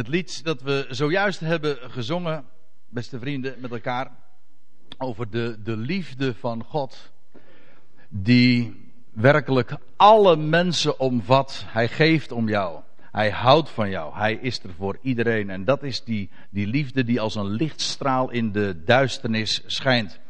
Het lied dat we zojuist hebben gezongen, beste vrienden, met elkaar, over de, de liefde van God, die werkelijk alle mensen omvat. Hij geeft om jou. Hij houdt van jou. Hij is er voor iedereen. En dat is die, die liefde die als een lichtstraal in de duisternis schijnt.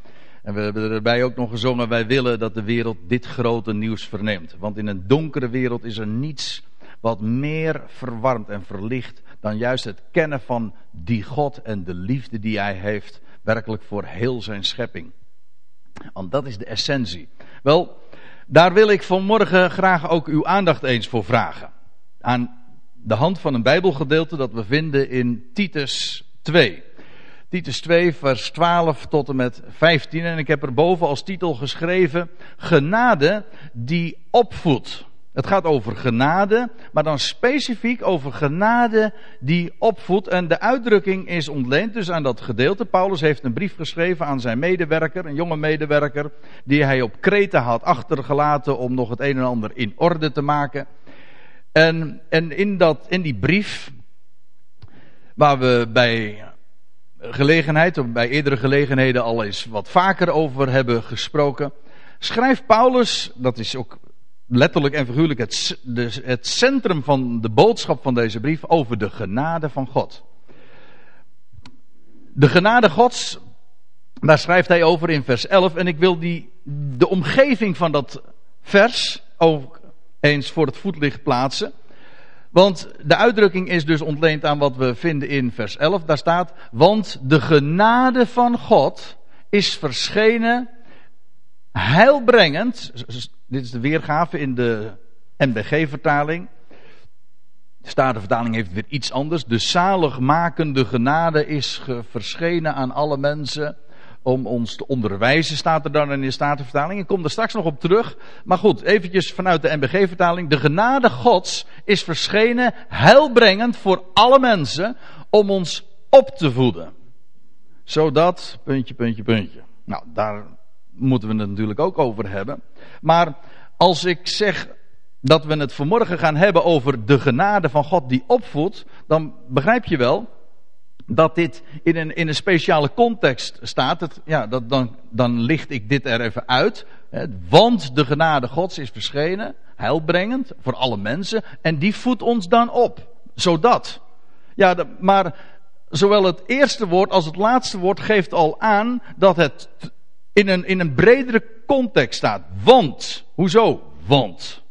En we hebben erbij ook nog gezongen, wij willen dat de wereld dit grote nieuws verneemt. Want in een donkere wereld is er niets wat meer verwarmt en verlicht dan juist het kennen van die God en de liefde die hij heeft werkelijk voor heel zijn schepping. Want dat is de essentie. Wel, daar wil ik vanmorgen graag ook uw aandacht eens voor vragen. Aan de hand van een Bijbelgedeelte dat we vinden in Titus 2. Titus 2, vers 12 tot en met 15. En ik heb er boven als titel geschreven: Genade die opvoedt. Het gaat over genade, maar dan specifiek over genade die opvoedt. En de uitdrukking is ontleend dus aan dat gedeelte. Paulus heeft een brief geschreven aan zijn medewerker, een jonge medewerker, die hij op Kreta had achtergelaten om nog het een en ander in orde te maken. En, en in, dat, in die brief, waar we bij gelegenheid, of bij eerdere gelegenheden al eens wat vaker over hebben gesproken, schrijft Paulus, dat is ook letterlijk en figuurlijk het, het centrum van de boodschap van deze brief over de genade van God. De genade Gods, daar schrijft hij over in vers 11. En ik wil die, de omgeving van dat vers ook eens voor het voetlicht plaatsen. Want de uitdrukking is dus ontleend aan wat we vinden in vers 11. Daar staat, want de genade van God is verschenen heilbrengend dit is de weergave in de NBG-vertaling. De Statenvertaling heeft weer iets anders. De zaligmakende genade is verschenen aan alle mensen om ons te onderwijzen, staat er dan in de Statenvertaling. Ik kom er straks nog op terug. Maar goed, eventjes vanuit de NBG-vertaling. De genade Gods is verschenen, heilbrengend voor alle mensen, om ons op te voeden. Zodat, puntje, puntje, puntje. Nou, daar moeten we het natuurlijk ook over hebben. Maar als ik zeg dat we het vanmorgen gaan hebben over de genade van God die opvoedt, dan begrijp je wel dat dit in een, in een speciale context staat. Het, ja, dat, dan, dan licht ik dit er even uit. Hè, want de genade Gods is verschenen, heilbrengend voor alle mensen, en die voedt ons dan op. Zodat. Ja, maar zowel het eerste woord als het laatste woord geeft al aan dat het in een, in een bredere context staat. Want. Hoezo? Want.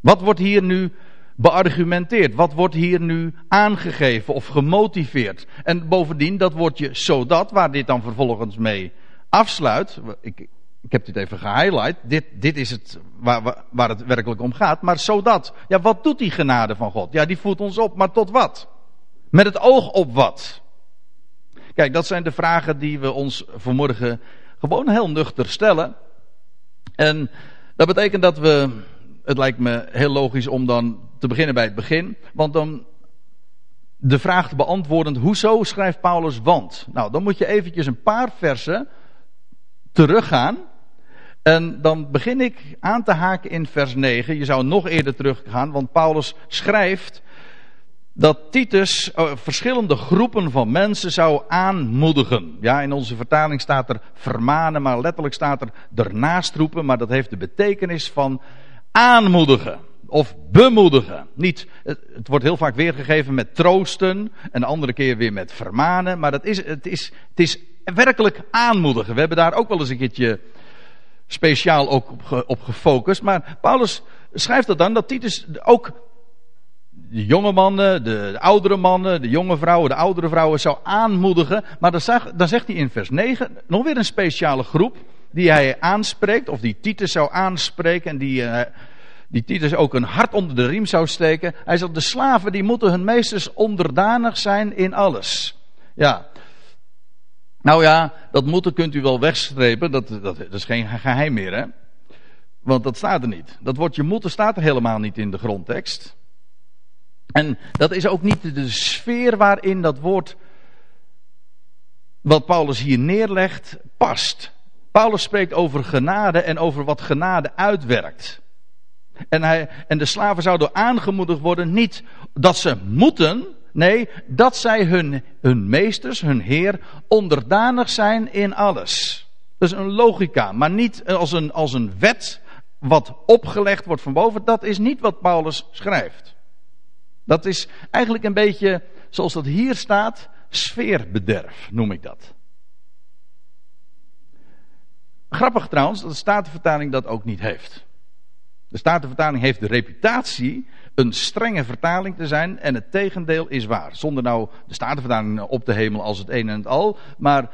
Wat wordt hier nu beargumenteerd? Wat wordt hier nu aangegeven of gemotiveerd? En bovendien dat woordje zodat, waar dit dan vervolgens mee afsluit. Ik, ik heb dit even gehighlight. Dit, dit is het waar, waar het werkelijk om gaat. Maar zodat. Ja, wat doet die genade van God? Ja, die voert ons op, maar tot wat? Met het oog op wat? Kijk, dat zijn de vragen die we ons vanmorgen gewoon heel nuchter stellen. En dat betekent dat we, het lijkt me heel logisch om dan te beginnen bij het begin. Want dan de vraag te beantwoorden, hoezo schrijft Paulus want? Nou, dan moet je eventjes een paar versen teruggaan. En dan begin ik aan te haken in vers 9. Je zou nog eerder teruggaan, want Paulus schrijft dat Titus uh, verschillende groepen van mensen zou aanmoedigen. Ja, in onze vertaling staat er vermanen, maar letterlijk staat er ernaast roepen, maar dat heeft de betekenis van aanmoedigen of bemoedigen. Niet, het, wordt heel vaak weergegeven met troosten en de andere keer weer met vermanen, maar dat is, het, is, het is werkelijk aanmoedigen. We hebben daar ook wel eens een keertje speciaal ook op, op gefocust, maar Paulus schrijft dat dan, dat Titus ook de jonge mannen, de, de, oudere mannen, de jonge vrouwen, de oudere vrouwen zou aanmoedigen. Maar dan, zag, dan zegt hij in vers 9 nog weer een speciale groep die hij aanspreekt, of die Titus zou aanspreken en die, uh, die Titus ook een hart onder de riem zou steken. Hij zegt, de slaven die moeten hun meesters onderdanig zijn in alles. Ja. Nou ja, dat moeten kunt u wel wegstrepen, dat, dat, dat is geen geheim meer hè. Want dat staat er niet. Dat woordje moeten staat er helemaal niet in de grondtekst. En dat is ook niet de sfeer waarin dat woord, wat Paulus hier neerlegt, past. Paulus spreekt over genade en over wat genade uitwerkt. En, hij, en de slaven zouden aangemoedigd worden, niet dat ze moeten, Nee, dat zij hun, hun meesters, hun heer, onderdanig zijn in alles. Dat is een logica, maar niet als een, als een wet wat opgelegd wordt van boven. Dat is niet wat Paulus schrijft. Dat is eigenlijk een beetje, zoals dat hier staat, sfeerbederf noem ik dat. Grappig trouwens dat de Statenvertaling dat ook niet heeft. De Statenvertaling heeft de reputatie een strenge vertaling te zijn en het tegendeel is waar. Zonder nou de Statenvertaling op te hemelen als het een en het al. Maar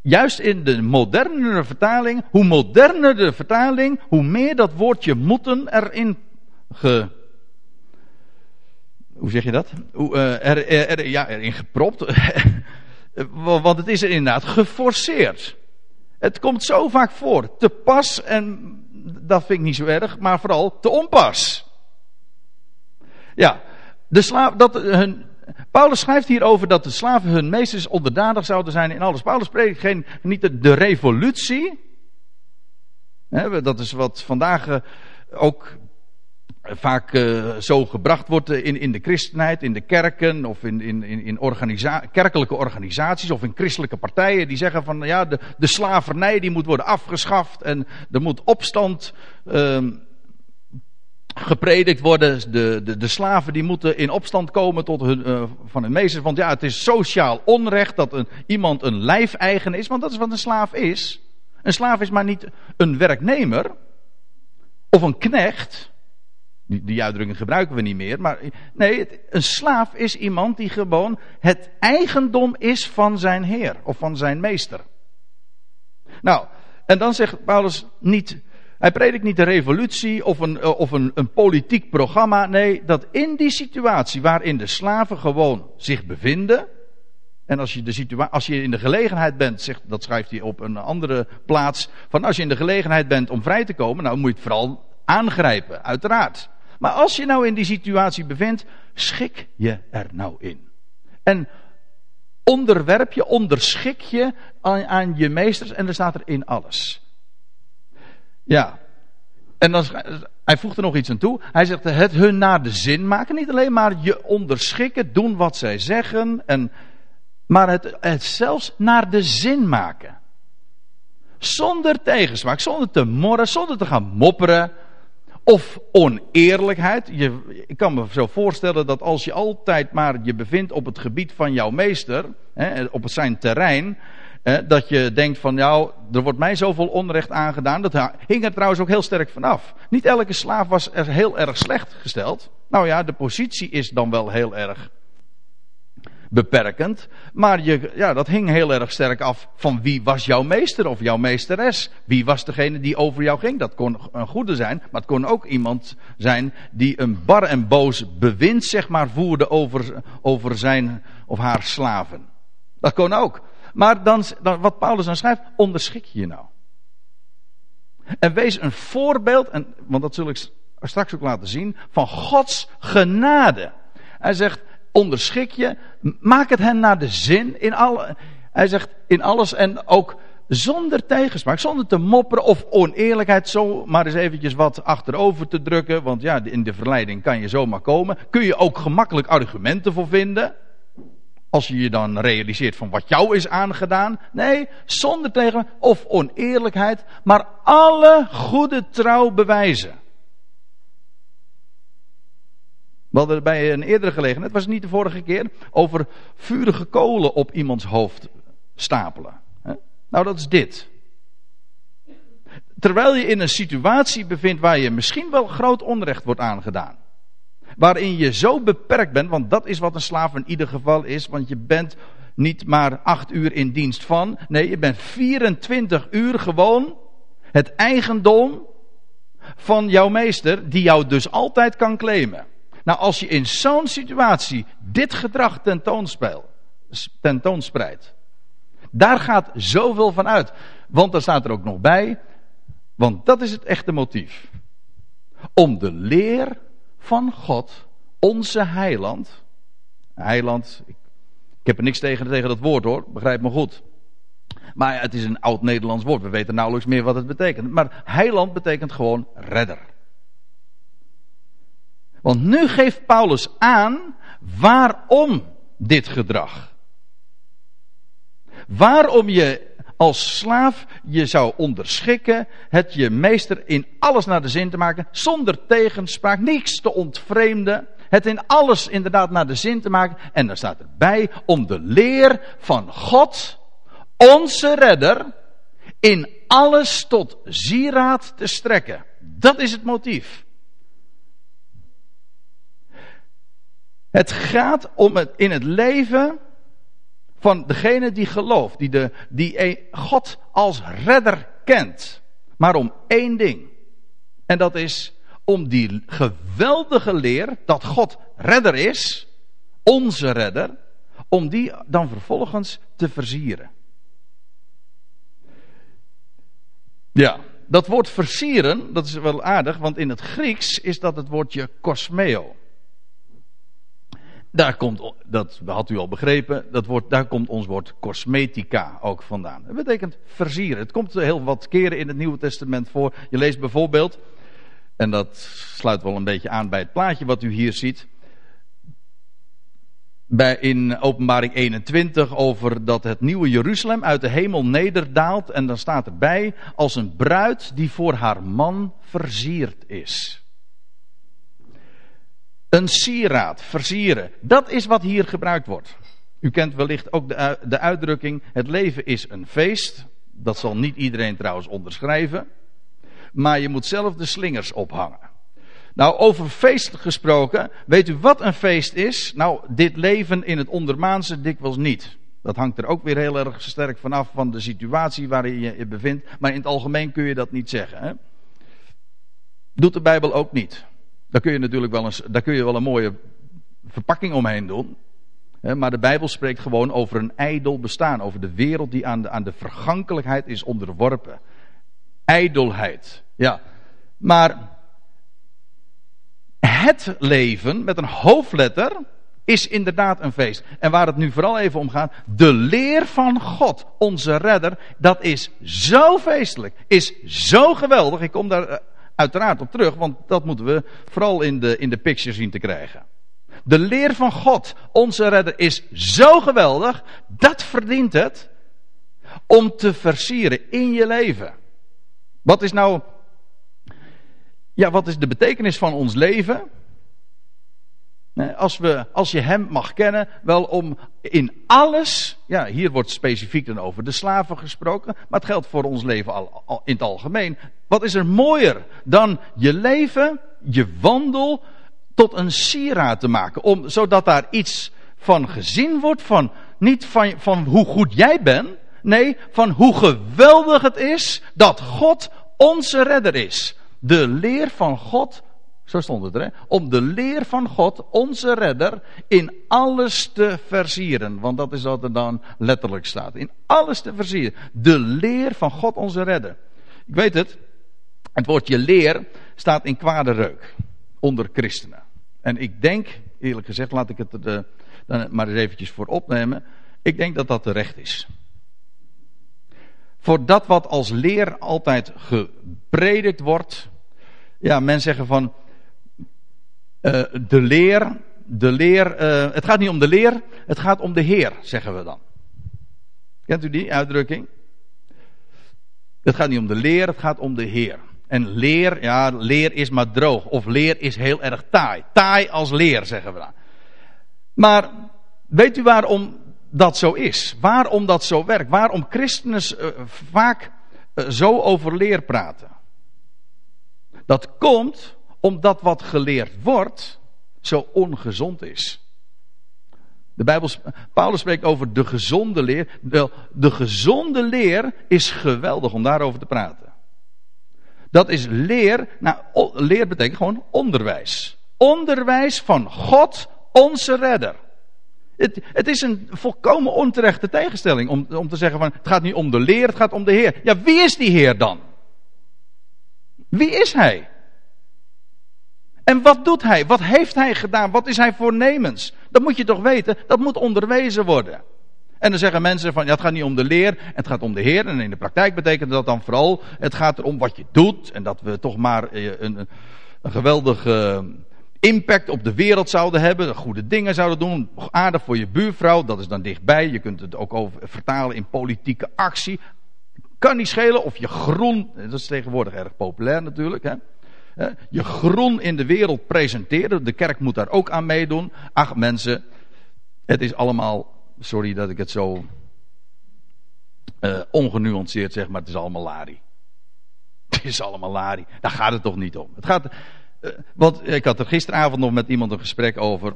juist in de modernere vertaling, hoe moderner de vertaling, hoe meer dat woordje moeten erin ge, hoe zeg je dat? Uh, er, er, ja, erin gepropt. Want het is er inderdaad geforceerd. Het komt zo vaak voor. Te pas, en dat vind ik niet zo erg, maar vooral te onpas. Ja, de slaaf, dat hun, Paulus schrijft hierover dat de slaven hun meesters onderdanig zouden zijn in alles. Paulus spreekt geen, niet de, de revolutie. dat is wat vandaag eh, ook vaak uh, zo gebracht wordt in, in de christenheid, in de kerken of in, in, in organisa kerkelijke organisaties of in christelijke partijen die zeggen van ja, de, de slavernij die moet worden afgeschaft en er moet opstand uh, gepredikt worden. De, de, de slaven die moeten in opstand komen tot hun, uh, van hun meesters. Want ja, het is sociaal onrecht dat een, iemand een lijfeigen is, want dat is wat een slaaf is. Een slaaf is maar niet een werknemer of een knecht. Die, die uitdrukking gebruiken we niet meer. Maar nee, een slaaf is iemand die gewoon het eigendom is van zijn heer of van zijn meester. Nou, en dan zegt Paulus niet. Hij predikt niet de revolutie of een, eh, of een, een politiek programma. Nee, dat in die situatie waarin de slaven gewoon zich bevinden. En als je, de als je in de gelegenheid bent, zegt, dat schrijft hij op een andere plaats. Van als je in de gelegenheid bent om vrij te komen, nou moet je het vooral aangrijpen, uiteraard. Maar als je nou in die situatie bevindt, schik je er nou in. En onderwerp je, onderschik je aan, je meesters en er staat er in alles. Ja. En dan, hij voegt er nog iets aan toe. Hij zegt het hun naar de zin maken. Niet alleen maar je onderschikken, doen wat zij zeggen. En, maar het, het zelfs naar de zin maken. Zonder tegensmaak, zonder te morren, zonder te gaan mopperen. Of oneerlijkheid. Je, ik kan me zo voorstellen dat als je altijd maar je bevindt op het gebied van jouw meester, hè, op zijn terrein, hè, dat je denkt van nou, er wordt mij zoveel onrecht aangedaan. Dat hing er trouwens ook heel sterk vanaf. Niet elke slaaf was er heel erg slecht gesteld. Nou ja, de positie is dan wel heel erg beperkend. Maar je, ja, dat hing heel erg sterk af van wie was jouw meester of jouw meesteres. Wie was degene die over jou ging. Dat kon een goede zijn, maar het kon ook iemand zijn die een bar en boos bewind zeg maar voerde over, over zijn of haar slaven. Dat kon ook. Maar dan, dan, wat Paulus dan schrijft, onderschik je nou. En wees een voorbeeld, en, want dat zul ik straks ook laten zien, van Gods genade. Hij zegt, onderschik je, maak het hen naar de zin in alle, hij zegt in alles en ook zonder tegenspraak, zonder te mopperen of oneerlijkheid, zo maar eens eventjes wat achterover te drukken, want ja, in de verleiding kan je zomaar komen. Kun je ook gemakkelijk argumenten voor vinden, als je je dan realiseert van wat jou is aangedaan. Nee, zonder tegen of oneerlijkheid, maar alle goede trouw bewijzen. We hadden bij een eerdere gelegenheid, was het niet de vorige keer, over vurige kolen op iemands hoofd stapelen. Nou, dat is dit. Terwijl je in een situatie bevindt waar je misschien wel groot onrecht wordt aangedaan. Waarin je zo beperkt bent, want dat is wat een slaaf in ieder geval is, want je bent niet maar acht uur in dienst van, nee, je bent 24 uur gewoon het eigendom van jouw meester, die jou dus altijd kan claimen. Nou, als je in zo'n situatie dit gedrag tentoonspreidt, daar gaat zoveel van uit. Want daar staat er ook nog bij, want dat is het echte motief. Om de leer van God, onze heiland. Heiland, ik, ik heb er niks tegen, tegen dat woord hoor, begrijp me goed. Maar het is een oud Nederlands woord, we weten nauwelijks meer wat het betekent. Maar heiland betekent gewoon redder. Want nu geeft Paulus aan Waarom dit gedrag? Waarom je als slaaf je zou onderschikken, het je meester in alles naar de zin te maken, zonder tegenspraak, niets te ontvreemden, het in alles inderdaad naar de zin te maken. En dan staat erbij om de leer van God, onze redder, in alles tot zieraad te strekken. Dat is het motief. Het gaat om het in het leven van degene die gelooft, die, de, die God als redder kent. Maar om één ding. En dat is om die geweldige leer dat God redder is, onze redder, om die dan vervolgens te versieren. Ja, dat woord versieren, dat is wel aardig, want in het Grieks is dat het woordje kosmeo. Daar komt, dat had u al begrepen, dat daar komt ons woord cosmetica ook vandaan. Dat betekent versieren. Het komt heel wat keren in het Nieuwe Testament voor. Je leest bijvoorbeeld, en dat sluit wel een beetje aan bij het plaatje wat u hier ziet. Bij, in openbaring 21 over dat het nieuwe Jeruzalem uit de hemel nederdaalt. En dan staat erbij als een bruid die voor haar man versierd is. Een sieraad, versieren. Dat is wat hier gebruikt wordt. U kent wellicht ook de, de uitdrukking: het leven is een feest. Dat zal niet iedereen trouwens onderschrijven. Maar je moet zelf de slingers ophangen. Nou, over feest gesproken, weet u wat een feest is? Nou, dit leven in het ondermaanse dikwijls niet. Dat hangt er ook weer heel erg sterk vanaf van de situatie waarin je je bevindt. Maar in het algemeen kun je dat niet zeggen. Hè? Doet de Bijbel ook niet. Daar kun je natuurlijk wel, eens, daar kun je wel een mooie verpakking omheen doen. Maar de Bijbel spreekt gewoon over een ijdel bestaan. Over de wereld die aan de, aan de vergankelijkheid is onderworpen. Ijdelheid. Ja. Maar het leven met een hoofdletter is inderdaad een feest. En waar het nu vooral even om gaat, de leer van God, onze redder, dat is zo feestelijk, is zo geweldig. Ik kom daar eh, uiteraard op terug, want dat moeten we vooral in de, in de picture zien te krijgen. De leer van God, onze redder, is zo geweldig, dat verdient het om te versieren in je leven. Wat is nou, ja, wat is de betekenis van ons leven? Als, we, als je hem mag kennen, wel om in alles, ja, hier wordt specifiek dan over de slaven gesproken, maar het geldt voor ons leven al, al, in het algemeen. Wat is er mooier dan je leven, je wandel, tot een sieraad te maken, om, zodat daar iets van gezien wordt, van, niet van, van hoe goed jij bent, nee, van hoe geweldig het is dat God onze redder is. De leer van God zo stond het er, hè? Om de leer van God, onze redder, in alles te versieren. Want dat is wat er dan letterlijk staat. In alles te versieren. De leer van God, onze redder. Ik weet het, het woordje leer staat in kwade reuk. Onder christenen. En ik denk, eerlijk gezegd, laat ik het er eh, dan maar eens eventjes voor opnemen. Ik denk dat dat terecht is. Voor dat wat als leer altijd gepredikt wordt. Ja, men zeggen van uh, de leer, de leer, uh, het gaat niet om de leer, het gaat om de Heer, zeggen we dan. Kent u die uitdrukking? Het gaat niet om de leer, het gaat om de Heer. En leer, ja, leer is maar droog. Of leer is heel erg taai. Taai als leer, zeggen we dan. Maar weet u waarom dat zo is? Waarom dat zo werkt? Waarom christenen uh, vaak zo over leer praten? Dat komt omdat wat geleerd wordt zo ongezond is. De Bijbel, Paulus spreekt over de gezonde leer. De, de gezonde leer is geweldig om daarover te praten. Dat is leer. Nou, leer betekent gewoon onderwijs. Onderwijs van God, onze redder. Het, het, is een volkomen onterechte tegenstelling om, om te zeggen van het gaat niet om de leer, het gaat om de Heer. Ja, wie is die Heer dan? Wie is Hij? En wat doet hij? Wat heeft hij gedaan? Wat is hij voornemens? Dat moet je toch weten, dat moet onderwezen worden. En dan zeggen mensen van, ja, het gaat niet om de leer, het gaat om de Heer. En in de praktijk betekent dat dan vooral, het gaat erom wat je doet. En dat we toch maar eh, een, een geweldig uh, impact op de wereld zouden hebben, goede dingen zouden doen, aardig voor je buurvrouw, dat is dan dichtbij. Je kunt het ook over, vertalen in politieke actie. Kan niet schelen of je groen, dat is tegenwoordig erg populair natuurlijk, hè. Je groen in de wereld presenteren, de kerk moet daar ook aan meedoen. Ach mensen, het is allemaal, sorry dat ik het zo uh, ongenuanceerd zeg, maar het is allemaal lari. Het is allemaal lari. Daar gaat het toch niet om. Het gaat, uh, want ik had er gisteravond nog met iemand een gesprek over.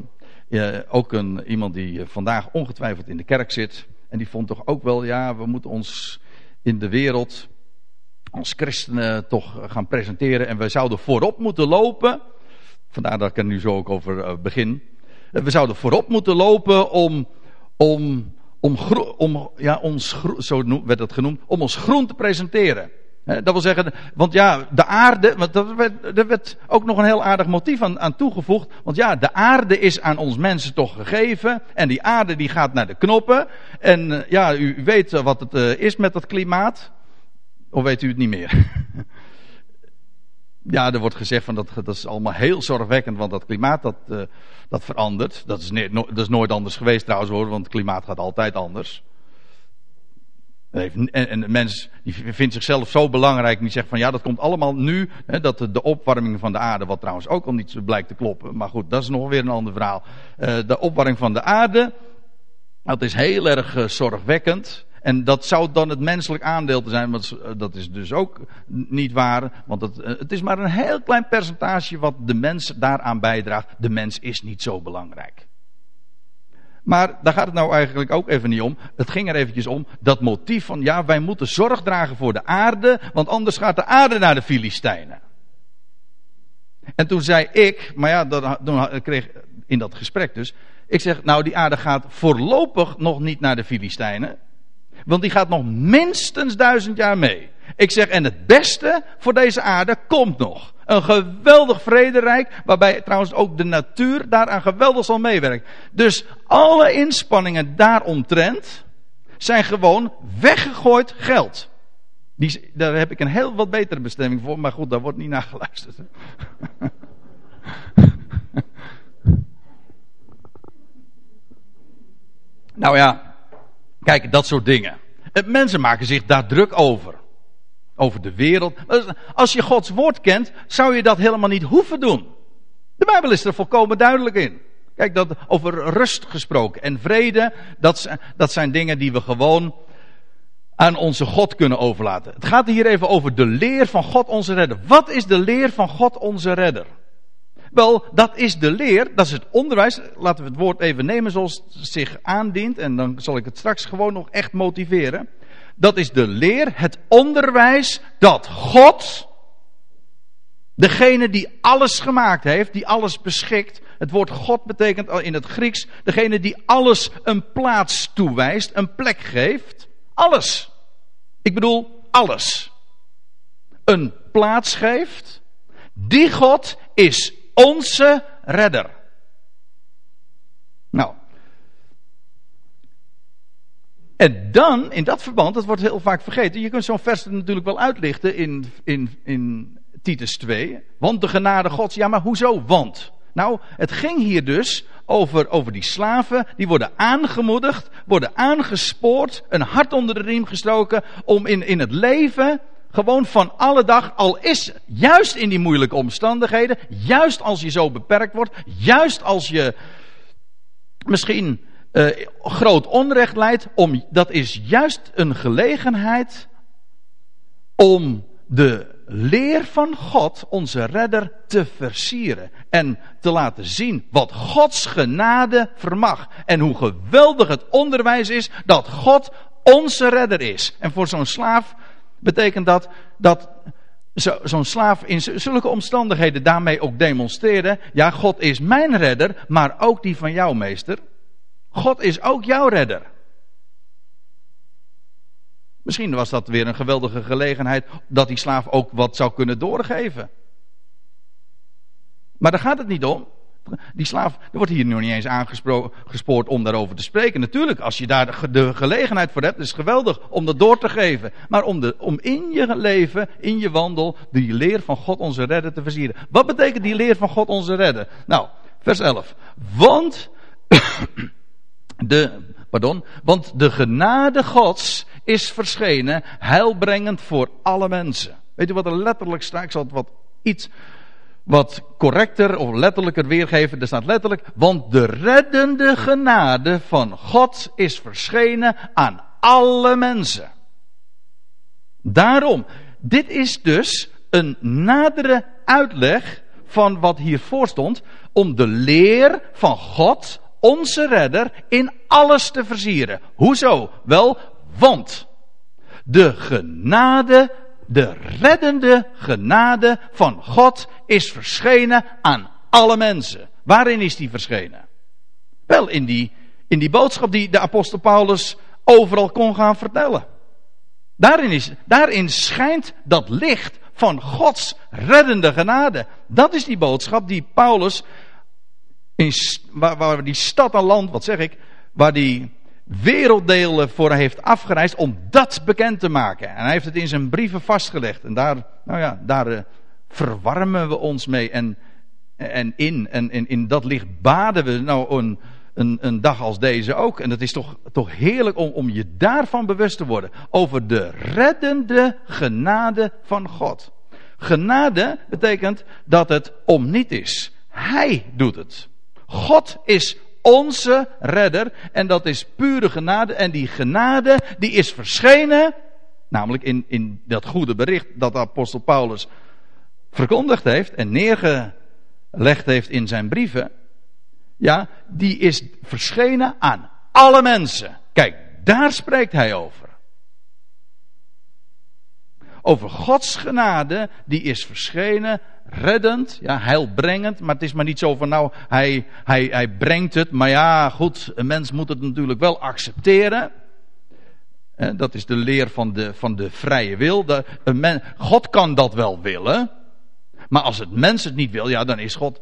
Ook een, iemand die vandaag ongetwijfeld in de kerk zit. En die vond toch ook wel, ja, we moeten ons in de wereld als christenen toch gaan presenteren. En we zouden voorop moeten lopen. Vandaar dat ik er nu zo ook over begin. We zouden voorop moeten lopen om, om om, om ja, ons, zo werd dat genoemd, om ons groen te presenteren. dat wil zeggen, want ja, de aarde, want er werd, er werd ook nog een heel aardig motief aan, aan, toegevoegd. Want ja, de aarde is aan ons mensen toch gegeven. En die aarde die gaat naar de knoppen. En eh, ja, u weet wat het is met dat klimaat. Of weet u het niet meer? ja, er wordt gezegd van dat, dat is allemaal heel zorgwekkend, want dat klimaat dat, uh, dat verandert. Dat is, dat is nooit anders geweest trouwens hoor, want het klimaat gaat altijd anders. En, en de mens die vindt zichzelf zo belangrijk, die zegt van ja, dat komt allemaal nu, hè, dat de, opwarming van de aarde, wat trouwens ook al niet blijkt te kloppen, maar goed, dat is nog weer een ander verhaal. Uh, de opwarming van de aarde, dat is heel erg uh, zorgwekkend. En dat zou dan het menselijk aandeel te zijn, want dat is dus ook niet waar. Want het, eh, het is maar een heel klein percentage wat de mens daaraan bijdraagt. De mens is niet zo belangrijk. Maar daar gaat het nou eigenlijk ook even niet om. Het ging er eventjes om dat motief van ja, wij moeten zorg dragen voor de aarde, want anders gaat de aarde naar de Filistijnen. En toen zei ik, maar ja, dat, toen kreeg in dat gesprek dus, ik zeg nou die aarde gaat voorlopig nog niet naar de Filistijnen. Want die gaat nog minstens duizend jaar mee. Ik zeg, en het beste voor deze aarde komt nog. Een geweldig vrederijk, waarbij trouwens ook de natuur daaraan geweldig zal meewerken. Dus alle inspanningen daaromtrent zijn gewoon weggegooid geld. Die, daar heb ik een heel wat betere bestemming voor, maar goed, daar wordt niet naar geluisterd. nou ja, Kijk, dat soort dingen. Mensen maken zich daar druk over. Over de wereld. Als je Gods woord kent, zou je dat helemaal niet hoeven doen. De Bijbel is er volkomen duidelijk in. Kijk, dat over rust gesproken en vrede, dat, dat zijn dingen die we gewoon aan onze God kunnen overlaten. Het gaat hier even over de leer van God onze redder. Wat is de leer van God onze redder? Wel, dat is de leer, dat is het onderwijs. Laten we het woord even nemen zoals het zich aandient. En dan zal ik het straks gewoon nog echt motiveren. Dat is de leer, het onderwijs dat God, degene die alles gemaakt heeft, die alles beschikt. Het woord God betekent in het Grieks degene die alles een plaats toewijst, een plek geeft. Alles. Ik bedoel alles. Een plaats geeft. Die God is onze redder. Nou. En dan, in dat verband, dat wordt heel vaak vergeten. Je kunt zo'n vers natuurlijk wel uitlichten in, in, in Titus 2. Want de genade gods. Ja, maar hoezo want? Nou, het ging hier dus over, over die slaven. Die worden aangemoedigd, worden aangespoord, een hart onder de riem gestoken. om in, in het leven gewoon van alle dag, al is juist in die moeilijke omstandigheden, juist als je zo beperkt wordt, juist als je misschien uh, groot onrecht leidt, om, dat is juist een gelegenheid om de leer van God, onze redder, te versieren. En te laten zien wat Gods genade vermag. En hoe geweldig het onderwijs is dat God onze redder is. En voor zo'n slaaf betekent dat dat zo'n slaaf in zulke omstandigheden daarmee ook demonstreerde: ja, God is mijn redder, maar ook die van jou, meester. God is ook jouw redder. Misschien was dat weer een geweldige gelegenheid dat die slaaf ook wat zou kunnen doorgeven. Maar daar gaat het niet om. Die slaaf, er wordt hier nog niet eens aangespoord om daarover te spreken. Natuurlijk, als je daar de gelegenheid voor hebt, is het geweldig om dat door te geven. Maar om, de, om in je leven, in je wandel, die leer van God onze redder te versieren. Wat betekent die leer van God onze redder? Nou, vers 11. Want de, pardon, want de genade Gods is verschenen, heilbrengend voor alle mensen. Weet u wat er letterlijk staat? Ik zal wat iets wat correcter of letterlijker weergeven. Er staat letterlijk, want de reddende genade van God is verschenen aan alle mensen. Daarom, dit is dus een nadere uitleg van wat hiervoor stond, om de leer van God, onze redder, in alles te versieren. Hoezo? Wel, want de genade de reddende genade van God is verschenen aan alle mensen. Waarin is die verschenen? Wel in die, in die boodschap die de apostel Paulus overal kon gaan vertellen. Daarin, is, daarin schijnt dat licht van Gods reddende genade. Dat is die boodschap die Paulus, in, waar, waar die stad en land, wat zeg ik, waar die werelddelen voor heeft afgereisd om dat bekend te maken. En hij heeft het in zijn brieven vastgelegd. En daar, nou ja, daar uh, verwarmen we ons mee en, en in. En in, in dat licht baden we nou een, een, een, dag als deze ook. En dat is toch, toch heerlijk om, om je daarvan bewust te worden. Over de reddende genade van God. Genade betekent dat het om niet is. Hij doet het. God is onze redder. En dat is pure genade. En die genade die is verschenen. Namelijk in, in dat goede bericht dat de apostel Paulus verkondigd heeft en neergelegd heeft in zijn brieven. Ja, die is verschenen aan alle mensen. Kijk, daar spreekt hij over. Over Gods genade, die is verschenen reddend, ja, heilbrengend. Maar het is maar niet zo van nou, hij, hij, hij brengt het. Maar ja, goed, een mens moet het natuurlijk wel accepteren. Dat is de leer van de, van de vrije wil. God kan dat wel willen. Maar als het mens het niet wil, ja, dan is God.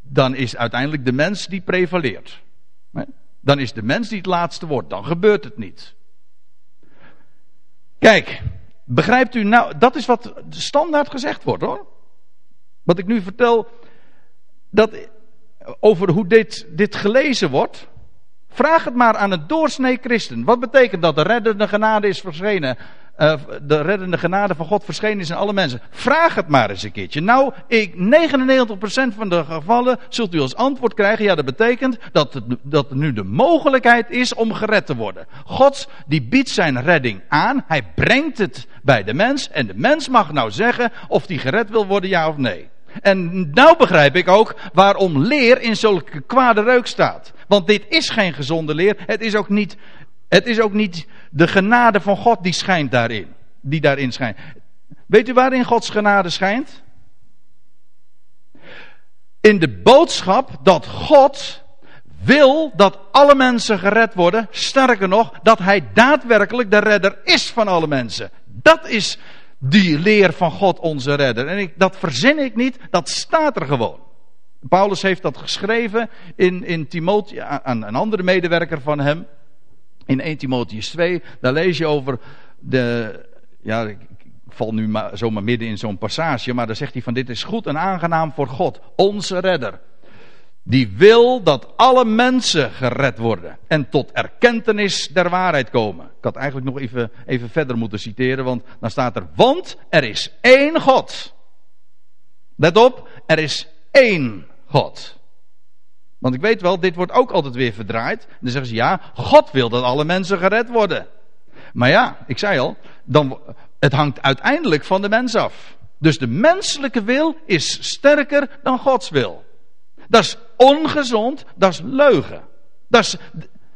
Dan is uiteindelijk de mens die prevaleert. Dan is de mens die het laatste woord. Dan gebeurt het niet. Kijk, begrijpt u nou, dat is wat standaard gezegd wordt hoor. Wat ik nu vertel, dat, over hoe dit, dit gelezen wordt. Vraag het maar aan een doorsnee christen. Wat betekent dat de reddende genade is verschenen? Uh, de reddende genade van God verschenen is in alle mensen. Vraag het maar eens een keertje. Nou, ik, 99% van de gevallen zult u als antwoord krijgen. Ja, dat betekent dat dat er nu de mogelijkheid is om gered te worden. God die biedt zijn redding aan. Hij brengt het bij de mens. En de mens mag nou zeggen of hij gered wil worden, ja of nee. En nou begrijp ik ook waarom leer in zulke kwade reuk staat. Want dit is geen gezonde leer. Het is ook niet, het is ook niet de genade van God die schijnt daarin. Die daarin schijnt. Weet u waarin Gods genade schijnt? In de boodschap dat God wil dat alle mensen gered worden. Sterker nog, dat hij daadwerkelijk de redder is van alle mensen. Dat is die leer van God onze redder. En ik, dat verzin ik niet, dat staat er gewoon. Paulus heeft dat geschreven in, in Timotheus, aan een andere medewerker van hem. In 1 Timotheus 2, daar lees je over de, ja, ik val nu maar, zomaar midden in zo'n passage, maar daar zegt hij van dit is goed en aangenaam voor God, onze redder. Die wil dat alle mensen gered worden en tot erkentenis der waarheid komen. Ik had eigenlijk nog even, even verder moeten citeren, want dan staat er, want er is één God. Let op, er is één God. Want ik weet wel, dit wordt ook altijd weer verdraaid. Dan zeggen ze, ja, God wil dat alle mensen gered worden. Maar ja, ik zei al, dan, het hangt uiteindelijk van de mens af. Dus de menselijke wil is sterker dan Gods wil. Dat is ongezond, dat is leugen. Dat is,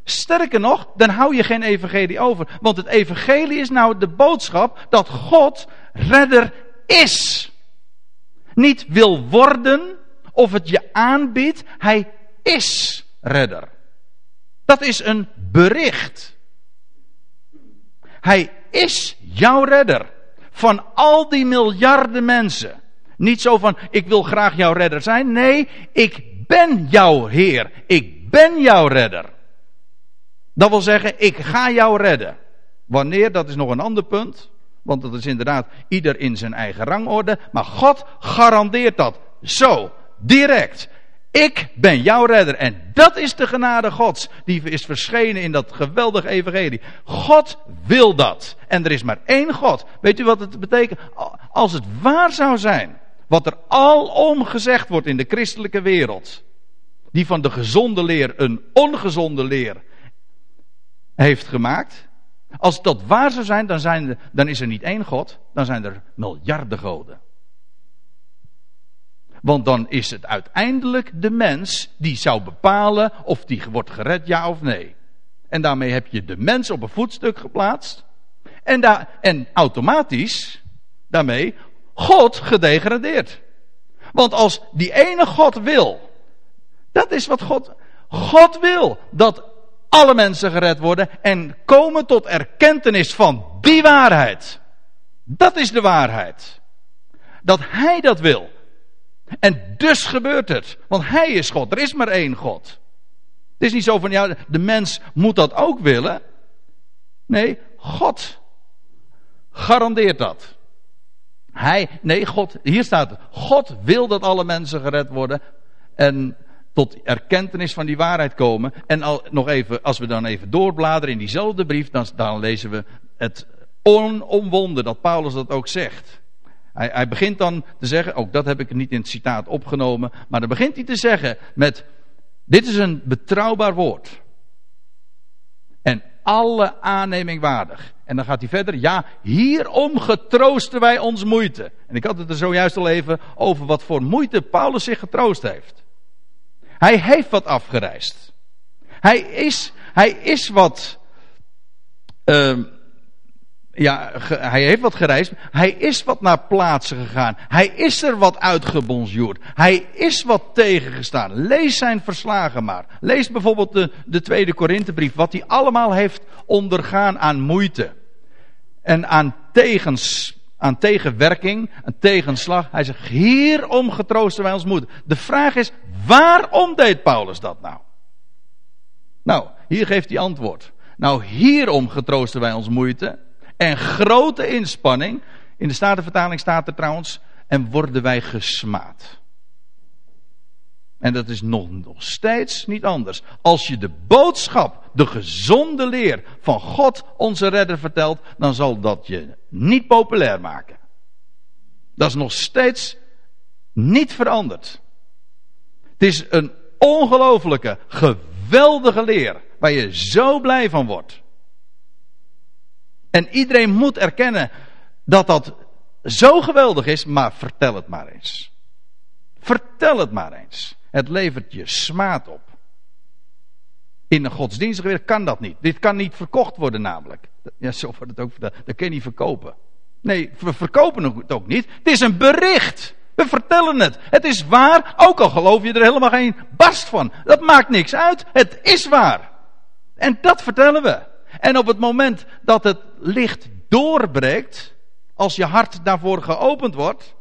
sterker nog, dan hou je geen evangelie over. Want het evangelie is nou de boodschap dat God redder is. Niet wil worden of het je aanbiedt, hij is redder. Dat is een bericht. Hij is jouw redder. Van al die miljarden mensen. Niet zo van, ik wil graag jouw redder zijn. Nee, ik ben jouw Heer. Ik ben jouw redder. Dat wil zeggen, ik ga jou redden. Wanneer, dat is nog een ander punt. Want dat is inderdaad ieder in zijn eigen rangorde. Maar God garandeert dat. Zo, direct. Ik ben jouw redder. En dat is de genade Gods. Die is verschenen in dat geweldige evangelie. God wil dat. En er is maar één God. Weet u wat het betekent? Als het waar zou zijn. Wat er alom gezegd wordt in de christelijke wereld. Die van de gezonde leer een ongezonde leer heeft gemaakt. Als dat waar zou zijn, dan, zijn dan is er niet één God. Dan zijn er miljarden goden. Want dan is het uiteindelijk de mens die zou bepalen of die wordt gered, ja of nee. En daarmee heb je de mens op een voetstuk geplaatst. En, daar, en automatisch, daarmee, God gedegradeerd. Want als die ene God wil, dat is wat God, God wil, dat alle mensen gered worden en komen tot erkentenis van die waarheid. Dat is de waarheid. Dat Hij dat wil. En dus gebeurt het. Want Hij is God. Er is maar één God. Het is niet zo van, ja, de mens moet dat ook willen. Nee, God garandeert dat. Hij, nee, God, hier staat het. God wil dat alle mensen gered worden. En tot erkentenis van die waarheid komen. En al, nog even, als we dan even doorbladeren in diezelfde brief, dan, lezen we het onomwonden dat Paulus dat ook zegt. Hij, hij, begint dan te zeggen, ook dat heb ik niet in het citaat opgenomen, maar dan begint hij te zeggen met, dit is een betrouwbaar woord. En alle aanneming waardig. En dan gaat hij verder, ja, hierom getroosten wij ons moeite. En ik had het er zojuist al even over wat voor moeite Paulus zich getroost heeft. Hij heeft wat afgereisd. Hij is, hij is wat. Uh, ja, hij heeft wat gereisd. Hij is wat naar plaatsen gegaan. Hij is er wat uitgebonsjoerd. Hij is wat tegengestaan. Lees zijn verslagen maar. Lees bijvoorbeeld de, de tweede Korinthebrief. Wat hij allemaal heeft ondergaan aan moeite. En aan tegens, aan tegenwerking, een tegenslag. Hij zegt, hierom getroosten wij ons moeten. De vraag is, waarom deed Paulus dat nou? Nou, hier geeft hij antwoord. Nou, hierom getroosten wij ons moeite. En grote inspanning. In de Statenvertaling staat er trouwens. En worden wij gesmaad. En dat is nog, nog steeds niet anders. Als je de boodschap, de gezonde leer van God, onze redder, vertelt, dan zal dat je niet populair maken. Dat is nog steeds niet veranderd. Het is een ongelofelijke, geweldige leer, waar je zo blij van wordt. En iedereen moet erkennen dat dat zo geweldig is, maar vertel het maar eens. Vertel het maar eens. Het levert je smaad op. In een godsdienstige wereld kan dat niet. Dit kan niet verkocht worden namelijk. Ja, zo wordt het ook verteld. Dat kun je niet verkopen. Nee, we verkopen het ook niet. Het is een bericht. We vertellen het. Het is waar, ook al geloof je er helemaal geen barst van. Dat maakt niks uit. Het is waar. En dat vertellen we. En op het moment dat het licht doorbreekt, als je hart daarvoor geopend wordt,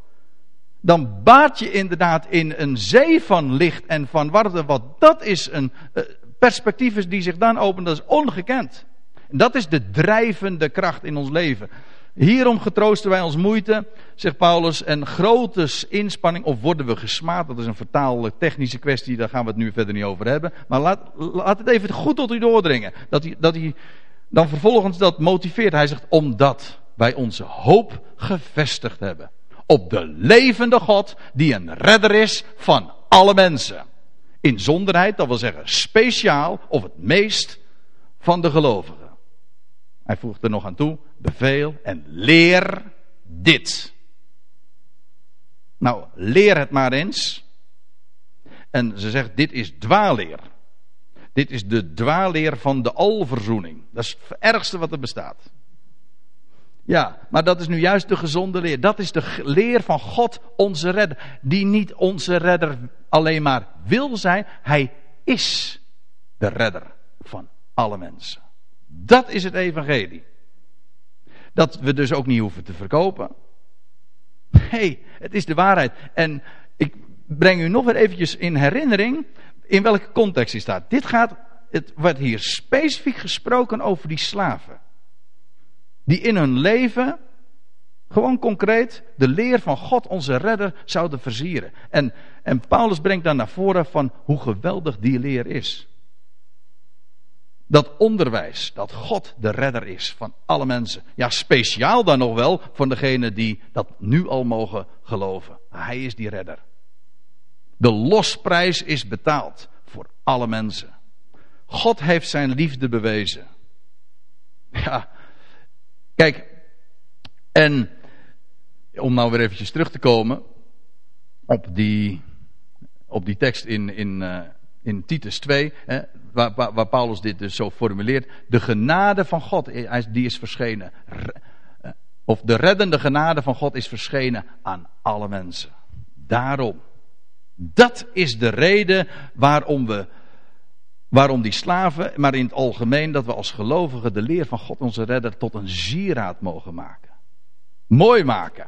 dan baat je inderdaad in een zee van licht en van warmte. Wat dat is een uh, perspectief is die zich dan opent, dat is ongekend. En dat is de drijvende kracht in ons leven. Hierom getroosten wij ons moeite, zegt Paulus, en grote inspanning, of worden we gesmaad, dat is een vertaal technische kwestie, daar gaan we het nu verder niet over hebben. Maar laat, laat het even goed tot u doordringen. Dat hij, dat hij dan vervolgens dat motiveert. Hij zegt, omdat wij onze hoop gevestigd hebben. Op de levende God, die een redder is van alle mensen. Inzonderheid, dat wil zeggen speciaal of het meest van de gelovigen. Hij voegt er nog aan toe, beveel en leer dit. Nou, leer het maar eens. En ze zegt, dit is dwaalleer. Dit is de dwaalleer van de alverzoening. Dat is het ergste wat er bestaat. Ja, maar dat is nu juist de gezonde leer. Dat is de leer van God, onze redder. Die niet onze redder alleen maar wil zijn. Hij is de redder van alle mensen. Dat is het evangelie. Dat we dus ook niet hoeven te verkopen. Nee, het is de waarheid. En ik breng u nog weer eventjes in herinnering in welke context hij staat. Dit gaat, het wordt hier specifiek gesproken over die slaven. Die in hun leven, gewoon concreet, de leer van God onze redder zouden versieren. En, en Paulus brengt dan naar voren van hoe geweldig die leer is. Dat onderwijs, dat God de redder is van alle mensen. Ja, speciaal dan nog wel van degenen die dat nu al mogen geloven. Hij is die redder. De losprijs is betaald voor alle mensen. God heeft zijn liefde bewezen. Ja, kijk, en om nou weer eventjes terug te komen op die, op die tekst in, in, uh, in Titus 2, hè, waar, waar, waar, Paulus dit dus zo formuleert. De genade van God, eh, die is verschenen. Eh, of de reddende genade van God is verschenen aan alle mensen. Daarom. Dat is de reden waarom we, waarom die slaven, maar in het algemeen, dat we als gelovigen de leer van God onze redder tot een zieraad mogen maken. Mooi maken.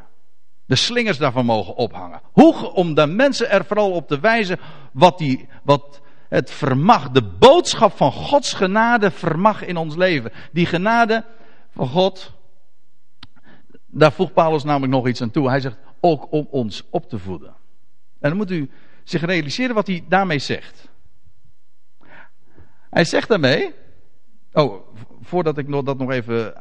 De slingers daarvan mogen ophangen. Hoe, om de mensen er vooral op te wijzen wat, die, wat het vermag, de boodschap van Gods genade vermag in ons leven. Die genade van God, daar voegt Paulus namelijk nog iets aan toe. Hij zegt ook om ons op te voeden. En dan moet u zich realiseren wat hij daarmee zegt. Hij zegt daarmee. Oh, voordat ik dat nog even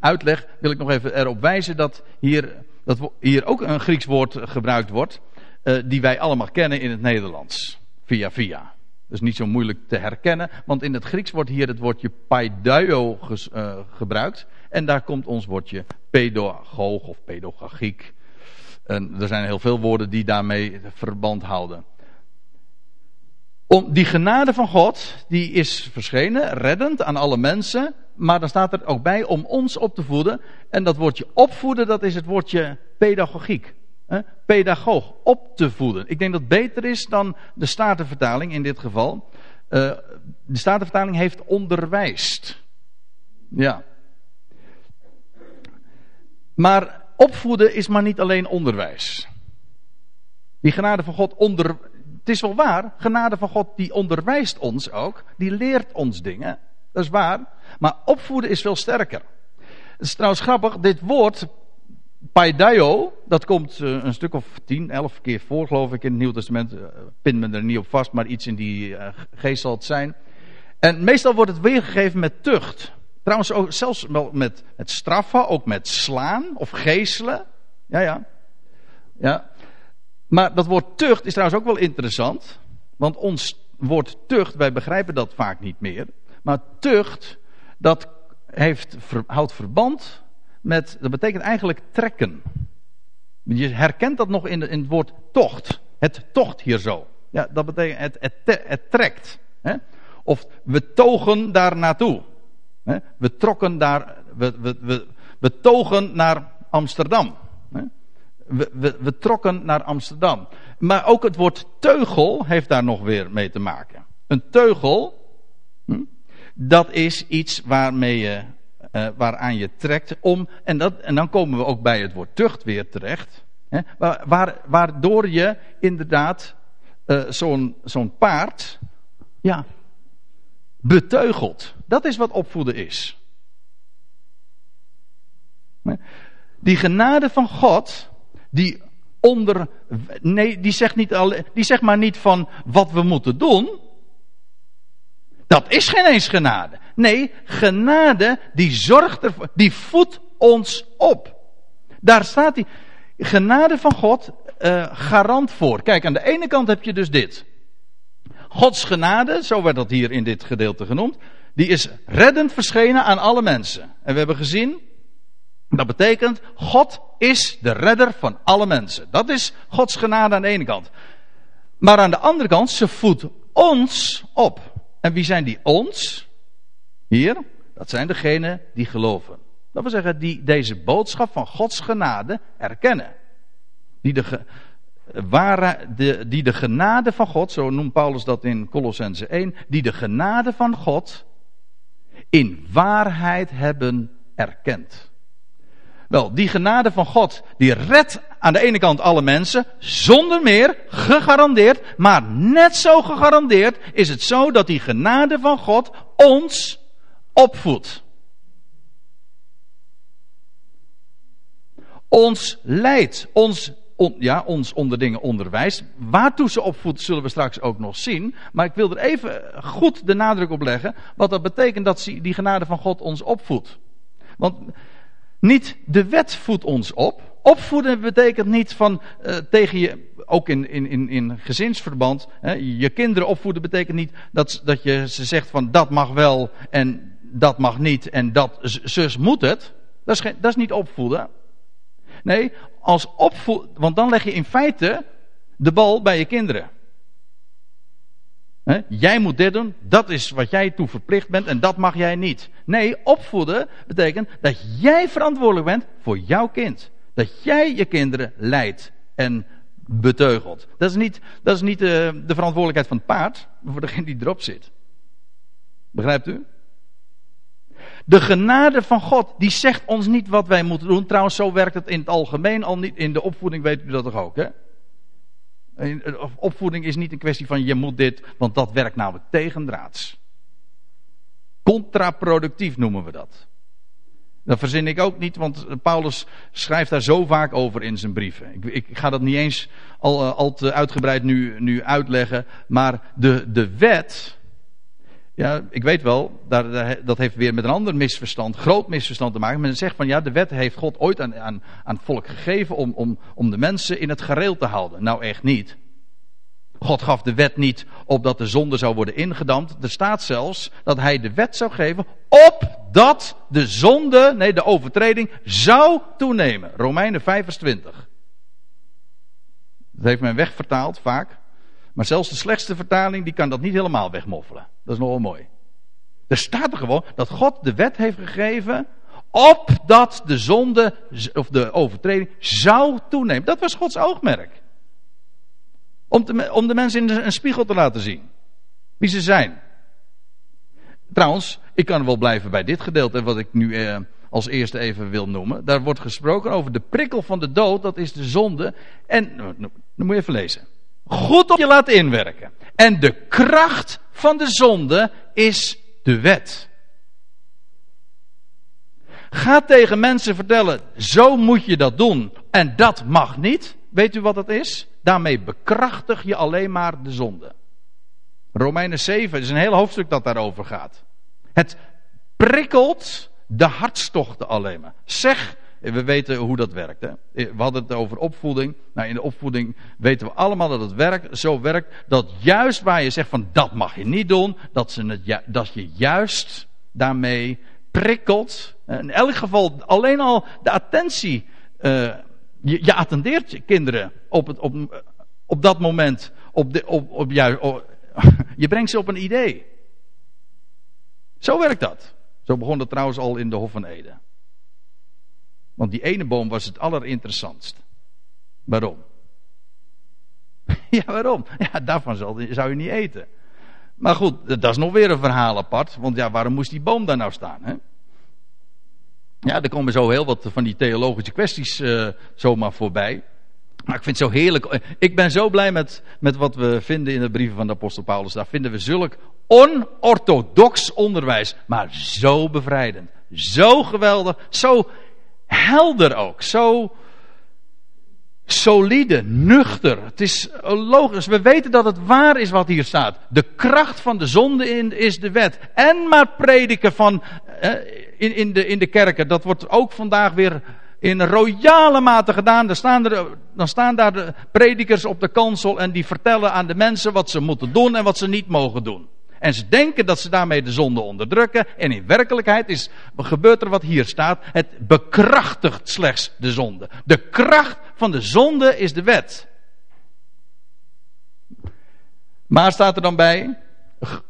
uitleg, wil ik nog even erop wijzen dat hier, dat hier ook een Grieks woord gebruikt wordt. Uh, die wij allemaal kennen in het Nederlands. Via via. Is niet zo moeilijk te herkennen, want in het Grieks wordt hier het woordje paideio uh, gebruikt. En daar komt ons woordje pedagoog of pedagogiek en er zijn heel veel woorden die daarmee verband houden. Om, die genade van God, die is verschenen, reddend aan alle mensen. Maar dan staat er ook bij om ons op te voeden. En dat woordje opvoeden, dat is het woordje pedagogiek. Hè? Pedagoog, op te voeden. Ik denk dat het beter is dan de Statenvertaling in dit geval. Uh, de Statenvertaling heeft onderwijst. Ja. Maar opvoeden is maar niet alleen onderwijs. Die genade van God onder. Het is wel waar, genade van God die onderwijst ons ook, die leert ons dingen. Dat is waar. Maar opvoeden is veel sterker. Het is trouwens grappig, dit woord paideio, dat komt uh, een stuk of tien, elf keer voor, geloof ik, in het Nieuw Testament. Uh, pin me er niet op vast, maar iets in die uh, geest zal het zijn. En meestal wordt het weergegeven met tucht. Trouwens, ook, zelfs wel met, straffen, ook met slaan of geeselen. Ja, ja. ja. Maar dat woord tucht is trouwens ook wel interessant. Want ons woord tucht, wij begrijpen dat vaak niet meer. Maar tucht, dat heeft, houdt verband met, dat betekent eigenlijk trekken. Je herkent dat nog in, in het woord tocht. Het tocht hier zo. Ja, dat betekent het, het, het trekt. Hè? Of we togen daar naartoe. We trokken daar, we, we, we, we togen naar Amsterdam. We, we, we trokken naar Amsterdam. Maar ook het woord teugel heeft daar nog weer mee te maken. Een teugel, hm, dat is iets waarmee je, uh, waaraan je trekt om. En, dat, en dan komen we ook bij het woord tucht weer terecht. Hè, waar, waardoor je inderdaad uh, zo'n zo'n paard ja, beteugelt. Dat is wat opvoeden is. Die genade van God, die onder, nee, die zegt, niet alleen, die zegt maar niet van wat we moeten doen. Dat is geen eens genade. Nee, genade die zorgt ervoor, die voedt ons op. Daar staat die genade van God uh, garant voor. Kijk, aan de ene kant heb je dus dit. Gods genade, zo werd dat hier in dit gedeelte genoemd, die is reddend verschenen aan alle mensen. En we hebben gezien, dat betekent, God is de redder van alle mensen. Dat is Gods genade aan de ene kant. Maar aan de andere kant, ze voedt ons op. En wie zijn die ons? Hier, dat zijn degenen die geloven. Dat wil zeggen, die deze boodschap van Gods genade erkennen. Die de, ware, de, die de genade van God, zo noemt Paulus dat in Colossense 1, die de genade van God in waarheid hebben erkend. Wel, die genade van God, die redt aan de ene kant alle mensen, zonder meer, gegarandeerd, maar net zo gegarandeerd is het zo dat die genade van God ons opvoedt. Ons leidt, ons, ja, ons onder dingen onderwijst. Waartoe ze opvoedt, zullen we straks ook nog zien. Maar ik wil er even goed de nadruk op leggen, wat dat betekent dat die genade van God ons opvoedt. Want niet de wet voedt ons op. Opvoeden betekent niet van uh, tegen je, ook in, in, in, in gezinsverband, hè, je kinderen opvoeden betekent niet dat, dat je ze zegt van dat mag wel en dat mag niet en dat zus moet het. Dat is, geen, dat is niet opvoeden. Nee, als opvoeden, want dan leg je in feite de bal bij je kinderen. Jij moet dit doen, dat is wat jij toe verplicht bent en dat mag jij niet. Nee, opvoeden betekent dat jij verantwoordelijk bent voor jouw kind. Dat jij je kinderen leidt en beteugelt. Dat is niet, dat is niet de, eh, de verantwoordelijkheid van het paard, maar voor degene die erop zit. Begrijpt u? De genade van God, die zegt ons niet wat wij moeten doen. Trouwens, zo werkt het in het algemeen al niet. In de opvoeding weet u dat toch ook, hè? Opvoeding is niet een kwestie van je moet dit, want dat werkt namelijk tegendraads. Contraproductief noemen we dat. Dat verzin ik ook niet, want Paulus schrijft daar zo vaak over in zijn brieven. Ik, ik ga dat niet eens al, eh, al te uitgebreid nu, nu uitleggen, maar de, de wet, ja, ik weet wel, daar, dat heeft weer met een ander misverstand, groot misverstand te maken. Men zegt van ja, de wet heeft God ooit aan, aan, aan het volk gegeven om, om, om de mensen in het gareel te houden. Nou, echt niet. God gaf de wet niet opdat de zonde zou worden ingedampt. Er staat zelfs dat hij de wet zou geven opdat de zonde, nee, de overtreding zou toenemen. Romeinen 5 vers 20. Dat heeft men wegvertaald vaak. Maar zelfs de slechtste vertaling die kan dat niet helemaal wegmoffelen. Dat is nogal mooi. Er staat er gewoon dat God de wet heeft gegeven opdat de zonde of de overtreding zou toenemen. Dat was Gods oogmerk. Om, om de mensen in een spiegel te laten zien wie ze zijn. Trouwens, ik kan wel blijven bij dit gedeelte wat ik nu eh, als eerste even wil noemen. Daar wordt gesproken over de prikkel van de dood, dat is de zonde. En, nou, nou dan moet je even lezen goed op je laten inwerken. En de kracht van de zonde is de wet. Ga tegen mensen vertellen, zo moet je dat doen en dat mag niet. Weet u wat dat is? Daarmee bekrachtig je alleen maar de zonde. Romeinen 7 is een heel hoofdstuk dat daarover gaat. Het prikkelt de hartstochten alleen maar. Zeg we weten hoe dat werkt. Hè? We hadden het over opvoeding. Nou, in de opvoeding weten we allemaal dat het werkt, zo werkt. Dat juist waar je zegt van dat mag je niet doen. Dat, ze het, dat je juist daarmee prikkelt. In elk geval alleen al de attentie. Uh, je, je, attendeert je kinderen op, op, op dat moment. Op op, je brengt ze op een idee. Zo werkt dat. Zo begon het trouwens al in de Hof van Ede. Want die ene boom was het allerinteressantst. Waarom? ja, waarom? Ja, daarvan zou je niet eten. Maar goed, dat is nog weer een verhaal apart. Want ja, waarom moest die boom daar nou staan? Hè? Ja, er komen zo heel wat van die theologische kwesties uh, zomaar voorbij. Maar ik vind het zo heerlijk. Ik ben zo blij met, met wat we vinden in de brieven van de apostel Paulus. Daar vinden we zulk onorthodox onderwijs. Maar zo bevrijdend. Zo geweldig. Zo helder ook. Zo solide, nuchter. Het is logisch. We weten dat het waar is wat hier staat. De kracht van de zonde in is de wet. En maar prediken van eh, in, in, de, in de kerken. Dat wordt ook vandaag weer in royale mate gedaan. Dan staan, er, dan staan daar de predikers op de kansel en die vertellen aan de mensen wat ze moeten doen en wat ze niet mogen doen. En ze denken dat ze daarmee de zonde onderdrukken. En in werkelijkheid is, gebeurt er wat hier staat. Het bekrachtigt slechts de zonde. De kracht van de zonde is de wet. Maar staat er dan bij.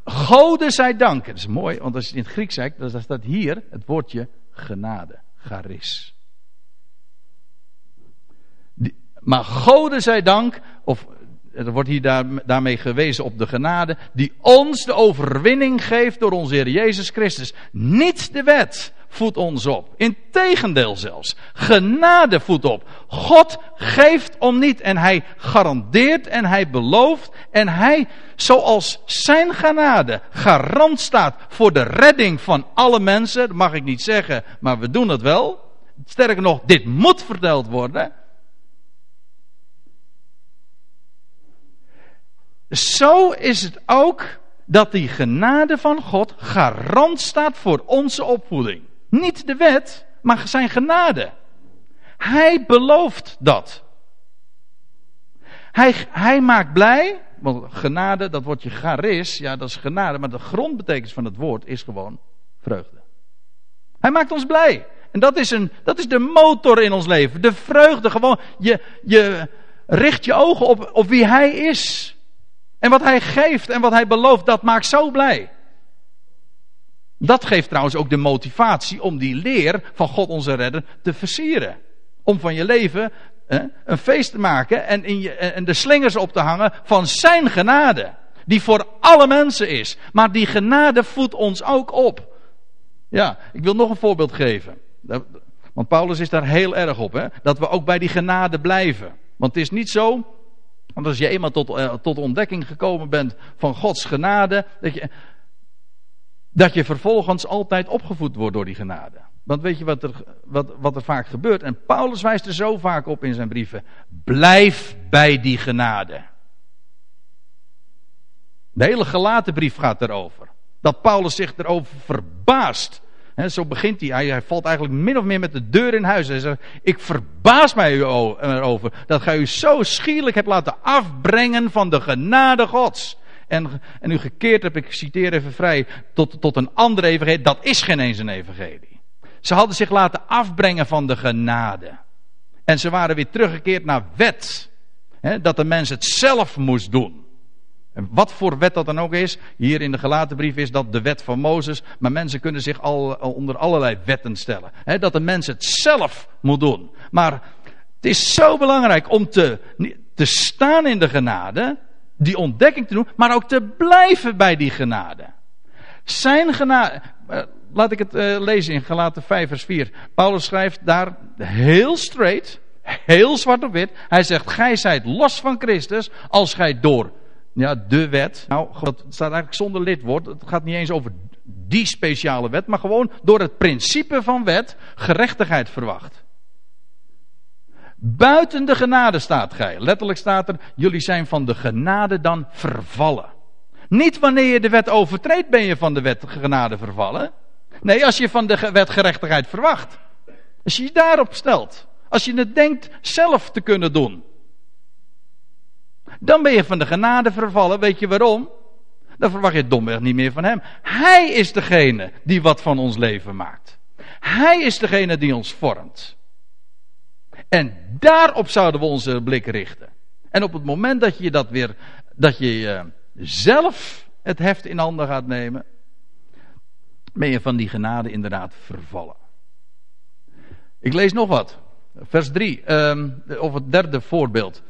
Gode zij dank. Dat is mooi, want als je het in het Grieks zegt, dan staat hier het woordje genade. Charis. Maar Gode zij dank, of er wordt hier daar, daarmee gewezen op de genade, die ons de overwinning geeft door onze Heer Jezus Christus. Niet de wet voedt ons op. Integendeel zelfs. Genade voedt op. God geeft om niet en hij garandeert en hij belooft en hij, zoals zijn genade garant staat voor de redding van alle mensen, dat mag ik niet zeggen, maar we doen het wel. Sterker nog, dit moet verteld worden. Zo is het ook dat die genade van God garant staat voor onze opvoeding. Niet de wet, maar zijn genade. Hij belooft dat. Hij, hij maakt blij, want genade, dat woordje charis, ja dat is genade, maar de grondbetekenis van het woord is gewoon vreugde. Hij maakt ons blij. En dat is, een, dat is de motor in ons leven. De vreugde, gewoon, je, je richt je ogen op, op wie hij is. En wat hij geeft en wat hij belooft, dat maakt zo blij. Dat geeft trouwens ook de motivatie om die leer van God onze redder te versieren. Om van je leven een feest te maken en, in je, en de slingers op te hangen van zijn genade. Die voor alle mensen is. Maar die genade voedt ons ook op. Ja, ik wil nog een voorbeeld geven. Want Paulus is daar heel erg op. Hè? Dat we ook bij die genade blijven. Want het is niet zo want als je eenmaal tot, uh, tot ontdekking gekomen bent van Gods genade, dat je, dat je vervolgens altijd opgevoed wordt door die genade. Want weet je wat er, wat, wat er vaak gebeurt? En Paulus wijst er zo vaak op in zijn brieven. Blijf bij die genade. De hele gelaten brief gaat erover. Dat Paulus zich erover verbaast. He, zo begint hij. hij. valt eigenlijk min of meer met de deur in huis. Hij zegt, ik verbaas mij erover dat gij u zo schierlijk hebt laten afbrengen van de genade gods. En, en u gekeerd hebt, ik citeer even vrij, tot, tot een andere evangelie. Dat is geen eens een evangelie. Ze hadden zich laten afbrengen van de genade. En ze waren weer teruggekeerd naar wet. Dat de mens het zelf moest doen. En wat voor wet dat dan ook is, hier in de gelaten brief is dat de wet van Mozes, maar mensen kunnen zich al, onder allerlei wetten stellen. dat de mens het zelf moet doen. Maar het is zo belangrijk om te, staan in de genade, die ontdekking te doen, maar ook te blijven bij die genade. Zijn genade, eh, laat ik het uh, lezen in Galaten 5 vers 4. Paulus schrijft daar heel straight, heel zwart op wit. Hij zegt, gij zijt los van Christus als gij door ja, de wet. Nou, het staat eigenlijk zonder lidwoord. Het gaat niet eens over die speciale wet, maar gewoon door het principe van wet gerechtigheid verwacht. Buiten de genade staat gij. Letterlijk staat er, jullie zijn van de genade dan vervallen. Niet wanneer je de wet overtreedt ben je van de wet genade vervallen. Nee, als je van de wet gerechtigheid verwacht. Als je je daarop stelt. Als je het denkt zelf te kunnen doen. Dan ben je van de genade vervallen. Weet je waarom? Dan verwacht je domweg niet meer van hem. Hij is degene die wat van ons leven maakt. Hij is degene die ons vormt. En daarop zouden we onze blik richten. En op het moment dat je dat weer, dat je uh, zelf het heft in handen gaat nemen, ben je van die genade inderdaad vervallen. Ik lees nog wat. Vers 3, um, of het derde voorbeeld.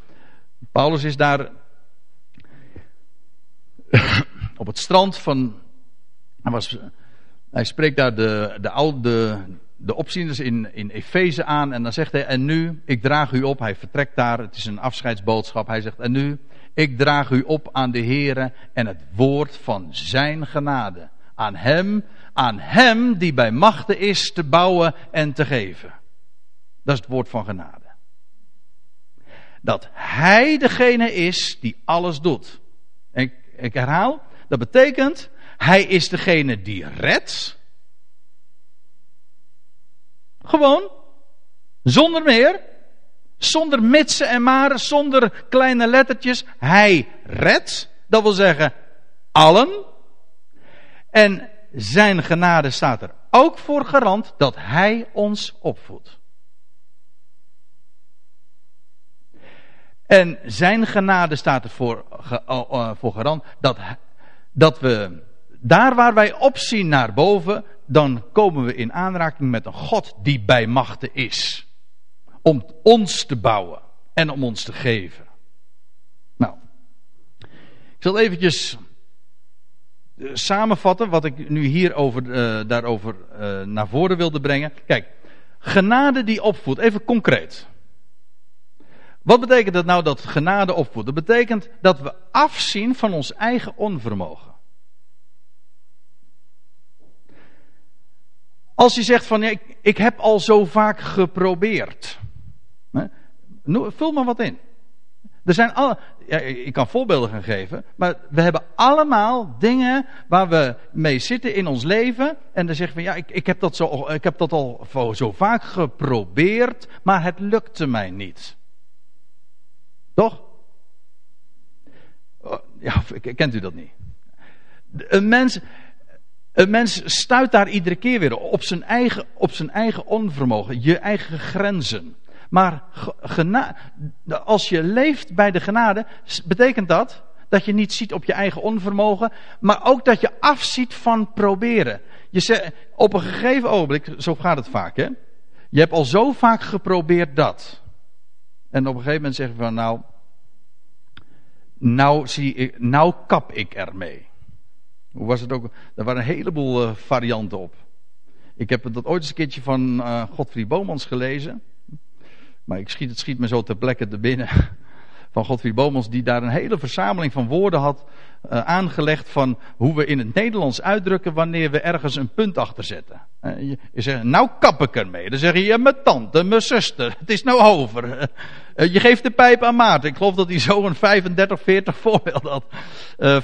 Paulus is daar op het strand van. Hij, was, hij spreekt daar de, de de opzieners in, in Efeze aan en dan zegt hij, en nu, ik draag u op, hij vertrekt daar, het is een afscheidsboodschap, hij zegt, en nu, ik draag u op aan de Here en het woord van zijn genade. Aan hem, aan hem die bij machten is te bouwen en te geven. Dat is het woord van genade. Dat hij degene is die alles doet. Ik, ik herhaal, dat betekent, hij is degene die redt. Gewoon. Zonder meer. Zonder mitsen en maren. Zonder kleine lettertjes. Hij redt. Dat wil zeggen allen. En zijn genade staat er ook voor garant dat hij ons opvoedt. En zijn genade staat er voor, garant dat, dat we daar waar wij opzien naar boven, dan komen we in aanraking met een God die bij machten is. Om ons te bouwen en om ons te geven. Nou, Ik zal eventjes eh, samenvatten wat ik nu hier over, uh, daarover uh, naar voren wilde brengen. Kijk, genade die opvoedt, even concreet. Wat betekent dat nou dat genade opvoedt? Dat betekent dat we afzien van ons eigen onvermogen. Als je zegt van ja, ik, ik heb al zo vaak geprobeerd. Hè, vul maar wat in. Er zijn alle, ja, ik kan voorbeelden gaan geven, maar we hebben allemaal dingen waar we mee zitten in ons leven. En dan zeggen we, ja, ik, ik, heb, dat zo, ik heb dat al zo vaak geprobeerd, maar het lukte mij niet. Toch? Oh, ja, kent u dat niet? Een mens, een mens stuit daar iedere keer weer op zijn eigen, op zijn eigen onvermogen, je eigen grenzen. Maar als je leeft bij de genade, betekent dat dat je niet ziet op je eigen onvermogen, maar ook dat je afziet van proberen. Je zegt, op een gegeven ogenblik, zo gaat het vaak, hè? Je hebt al zo vaak geprobeerd dat. En op een gegeven moment zeg je van, nou, nou, zie ik, nou kap ik ermee. Hoe was het ook? Er waren een heleboel uh, varianten op. Ik heb dat ooit eens een keertje van uh, Godfried Bomans gelezen. Maar ik schiet, het schiet me zo ter plekke te binnen. Van Godfried Bomans, die daar een hele verzameling van woorden had uh, aangelegd. van hoe we in het Nederlands uitdrukken. wanneer we ergens een punt achter zetten. Uh, je, zegt, nou kap ik ermee. Dan zeg je, mijn tante, mijn zuster, het is nou over. Uh, je geeft de pijp aan Maarten. Ik geloof dat hij zo een 35, 40 voorbeeld had.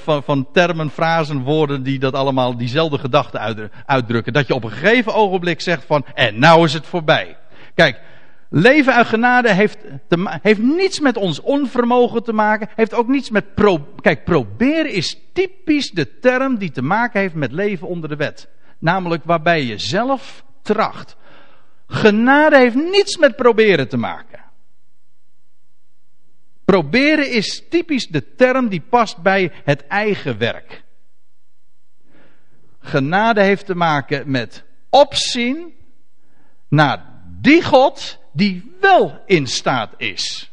van, van termen, frasen, woorden die dat allemaal diezelfde gedachten uitdrukken. Dat je op een gegeven ogenblik zegt van, en nou is het voorbij. Kijk, Leven uit genade heeft, te, heeft niets met ons onvermogen te maken. Heeft ook niets met. Pro, kijk, proberen is typisch de term die te maken heeft met leven onder de wet. Namelijk waarbij je zelf tracht. Genade heeft niets met proberen te maken. Proberen is typisch de term die past bij het eigen werk. Genade heeft te maken met opzien naar die God die wel in staat is.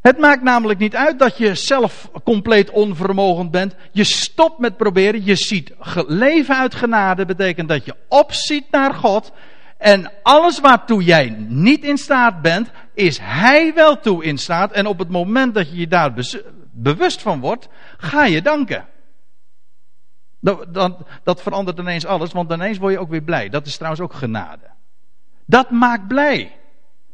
Het maakt namelijk niet uit dat je zelf compleet onvermogend bent. Je stopt met proberen. Je ziet leven uit genade betekent dat je opziet naar God. En alles waartoe jij niet in staat bent, is Hij wel toe in staat. En op het moment dat je je daar bewust van wordt, ga je danken. Dat, dat, dat verandert ineens alles, want ineens word je ook weer blij. Dat is trouwens ook genade. Dat maakt blij.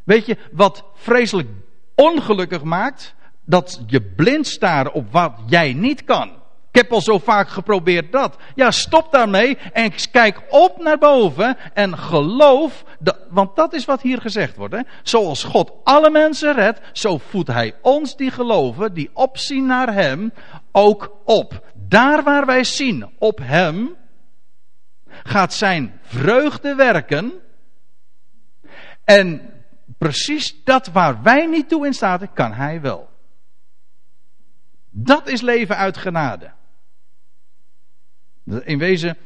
Weet je wat vreselijk ongelukkig maakt? Dat je blind staren op wat jij niet kan. Ik heb al zo vaak geprobeerd dat. Ja, stop daarmee en kijk op naar boven en geloof, dat, want dat is wat hier gezegd wordt. Hè? Zoals God alle mensen redt, zo voedt Hij ons die geloven, die opzien naar Hem, ook op. Daar waar wij zien op Hem, gaat Zijn vreugde werken en precies dat waar wij niet toe in staat, kan hij wel. Dat is leven uit genade. In wezen,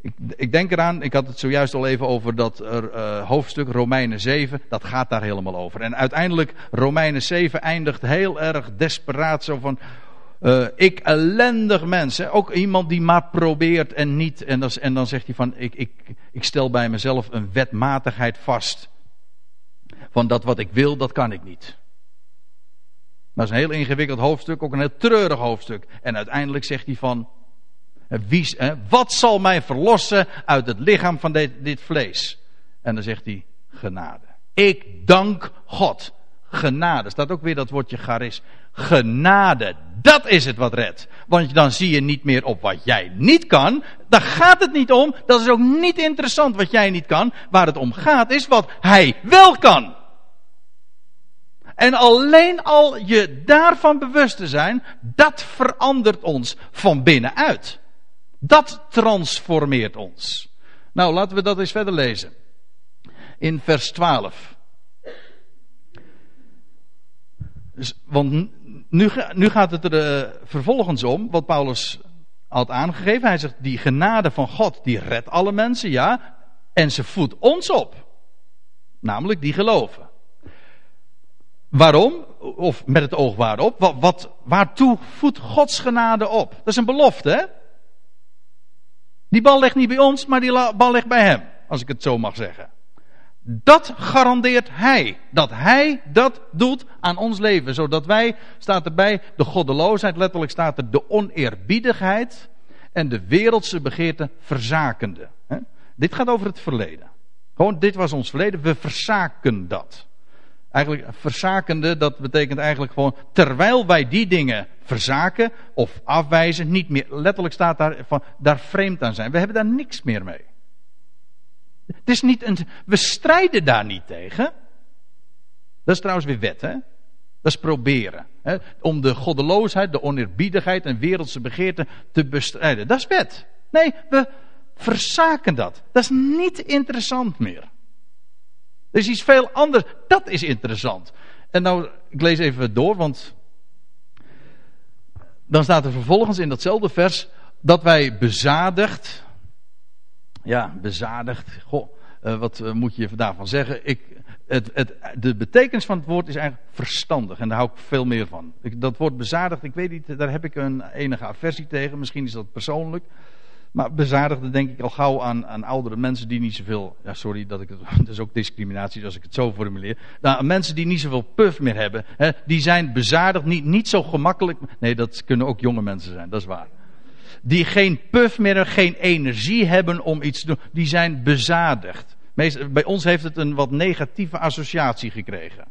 ik, ik, denk eraan, ik had het zojuist al even over dat uh, hoofdstuk Romeinen 7, dat gaat daar helemaal over. En uiteindelijk, Romeinen 7 eindigt heel erg desperaat zo van, uh, ik ellendig mens, ook iemand die maar probeert en niet. En dan zegt hij van, ik, ik, ik stel bij mezelf een wetmatigheid vast. Van dat wat ik wil, dat kan ik niet. Dat is een heel ingewikkeld hoofdstuk, ook een heel treurig hoofdstuk. En uiteindelijk zegt hij van, wie, wat zal mij verlossen uit het lichaam van dit, dit vlees? En dan zegt hij, genade. Ik dank God. Genade. Staat ook weer dat woordje charis. Genade. Dat is het wat redt. Want dan zie je niet meer op wat jij niet kan. Daar gaat het niet om. Dat is ook niet interessant wat jij niet kan. Waar het om gaat is wat hij wel kan. En alleen al je daarvan bewust te zijn, dat verandert ons van binnenuit. Dat transformeert ons. Nou, laten we dat eens verder lezen. In vers 12. Dus, want nu, nu, gaat het er uh, vervolgens om, wat Paulus had aangegeven. Hij zegt, die genade van God, die redt alle mensen, ja. En ze voedt ons op. Namelijk die geloven. Waarom? Of met het oog waarop? Wat, wat, waartoe voedt Gods genade op? Dat is een belofte, hè? Die bal ligt niet bij ons, maar die bal ligt bij hem. Als ik het zo mag zeggen. Dat garandeert hij. Dat hij dat doet aan ons leven. Zodat wij, staat erbij, de goddeloosheid, letterlijk staat er de oneerbiedigheid en de wereldse begeerte verzakende. Dit gaat over het verleden. Gewoon, dit was ons verleden. We verzaken dat. Eigenlijk verzakende, dat betekent eigenlijk gewoon, terwijl wij die dingen verzaken of afwijzen, niet meer, letterlijk staat daar van, daar vreemd aan zijn. We hebben daar niks meer mee. Het is niet een, we strijden daar niet tegen. Dat is trouwens weer wet, hè? Dat is proberen. Hè? Om de goddeloosheid, de oneerbiedigheid en wereldse begeerten te bestrijden. Dat is wet. Nee, we verzaken dat. Dat is niet interessant meer. Er is iets veel anders. Dat is interessant. En nou, ik lees even door, want dan staat er vervolgens in datzelfde vers dat wij bezadigd. Ja, bezadigd. Goh, uh, wat uh, moet je daarvan zeggen? Ik, het, het, de betekenis van het woord is eigenlijk verstandig. En daar hou ik veel meer van. Dat woord bezadigd, ik weet niet, daar heb ik een enige aversie tegen. Misschien is dat persoonlijk. Maar bezadigde denk ik al gauw aan, aan oudere mensen die niet zoveel. Ja, sorry dat ik het. Het is ook discriminatie als ik het zo formuleer. Nou, mensen die niet zoveel puff meer hebben. Hè, die zijn bezadigd, niet, niet zo gemakkelijk. Nee, dat kunnen ook jonge mensen zijn, dat is waar. Die geen puff meer, geen energie hebben om iets te doen. Die zijn bezadigd. Bij ons heeft het een wat negatieve associatie gekregen.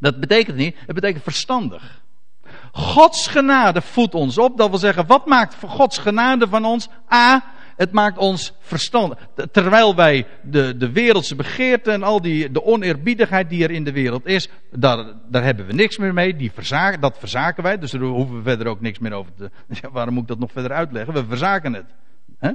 Dat betekent niet, het betekent verstandig. Gods genade voedt ons op. Dat wil zeggen, wat maakt Gods genade van ons? A, het maakt ons verstandig. Terwijl wij de, de wereldse begeerte en al die, de oneerbiedigheid die er in de wereld is, daar, daar hebben we niks meer mee. Die verzaken, dat verzaken wij, dus daar hoeven we verder ook niks meer over te. Ja, waarom moet ik dat nog verder uitleggen? We verzaken het. He?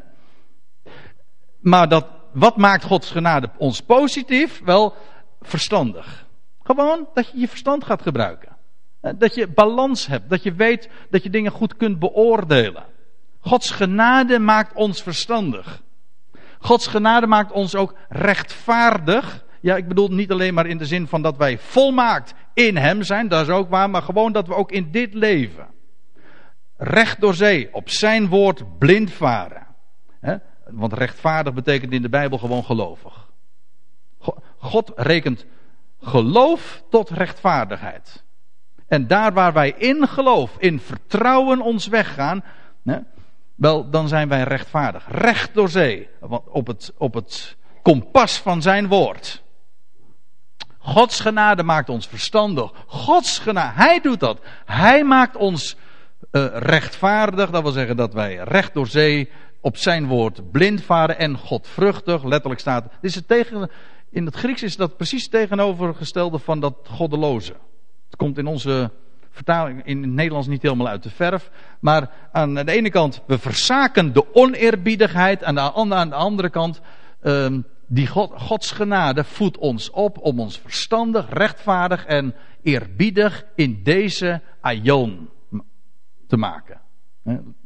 Maar dat, wat maakt Gods genade ons positief? Wel, verstandig. Gewoon dat je je verstand gaat gebruiken. Eh, dat je balans hebt, dat je weet dat je dingen goed kunt beoordelen. Gods genade maakt ons verstandig. Gods genade maakt ons ook rechtvaardig. Ja, ik bedoel niet alleen maar in de zin van dat wij volmaakt in Hem zijn, dat is ook waar, maar gewoon dat we ook in dit leven recht door zee, op Zijn woord blind varen. Want rechtvaardig betekent in de Bijbel gewoon gelovig. God rekent geloof tot rechtvaardigheid. En daar waar wij in geloof, in vertrouwen ons weggaan, hè, wel, dan zijn wij rechtvaardig. Recht door zee. Op het, op het kompas van zijn woord. Gods genade maakt ons verstandig. Gods genade, Hij doet dat. Hij maakt ons uh, rechtvaardig. Dat wil zeggen dat wij recht door zee op zijn woord blind varen en godvruchtig. Letterlijk staat. Dit is het tegen, in het Grieks is dat precies tegenovergestelde van dat goddeloze. Het komt in onze vertaling in het Nederlands niet helemaal uit de verf. Maar aan de ene kant, we verzaken de oneerbiedigheid. Aan de, aan de andere kant, um, die God, Gods genade voedt ons op om ons verstandig, rechtvaardig en eerbiedig in deze aion te maken.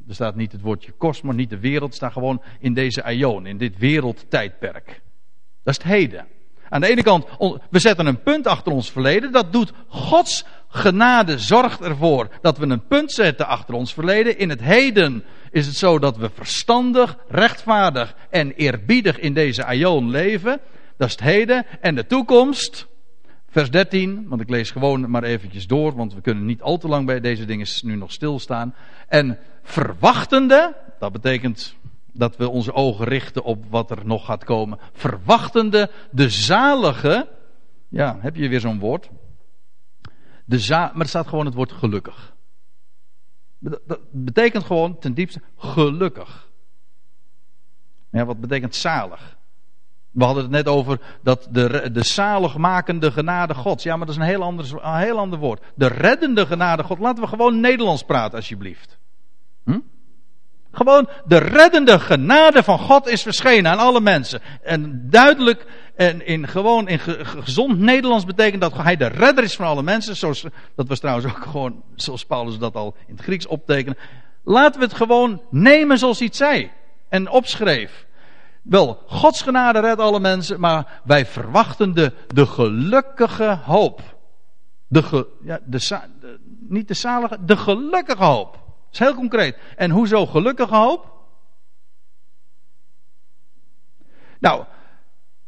Er staat niet het woordje kosmos, niet de wereld, staat gewoon in deze aion, in dit wereldtijdperk. Dat is het heden. Aan de ene kant, we zetten een punt achter ons verleden. Dat doet Gods genade, zorgt ervoor dat we een punt zetten achter ons verleden. In het heden is het zo dat we verstandig, rechtvaardig en eerbiedig in deze aion leven. Dat is het heden. En de toekomst, vers 13, want ik lees gewoon maar eventjes door, want we kunnen niet al te lang bij deze dingen nu nog stilstaan. En verwachtende, dat betekent dat we onze ogen richten op wat er nog gaat komen. Verwachtende de zalige. Ja, heb je weer zo'n woord? De za maar er staat gewoon het woord gelukkig. Dat betekent gewoon ten diepste gelukkig. Ja, wat betekent zalig? We hadden het net over dat de, de zaligmakende genade Gods. Ja, maar dat is een heel, ander, een heel ander woord. De reddende genade God. Laten we gewoon Nederlands praten, alsjeblieft. Hm? Gewoon de reddende genade van God is verschenen aan alle mensen. En duidelijk en in gewoon in gezond Nederlands betekent dat hij de redder is van alle mensen. Zoals, dat was trouwens ook gewoon zoals Paulus dat al in het Grieks optekende. Laten we het gewoon nemen zoals hij het zei. En opschreef. Wel, Gods genade redt alle mensen, maar wij verwachten de, de gelukkige hoop. De, ja, de, de, niet de zalige, de gelukkige hoop. Is heel concreet. En hoezo gelukkige hoop? Nou,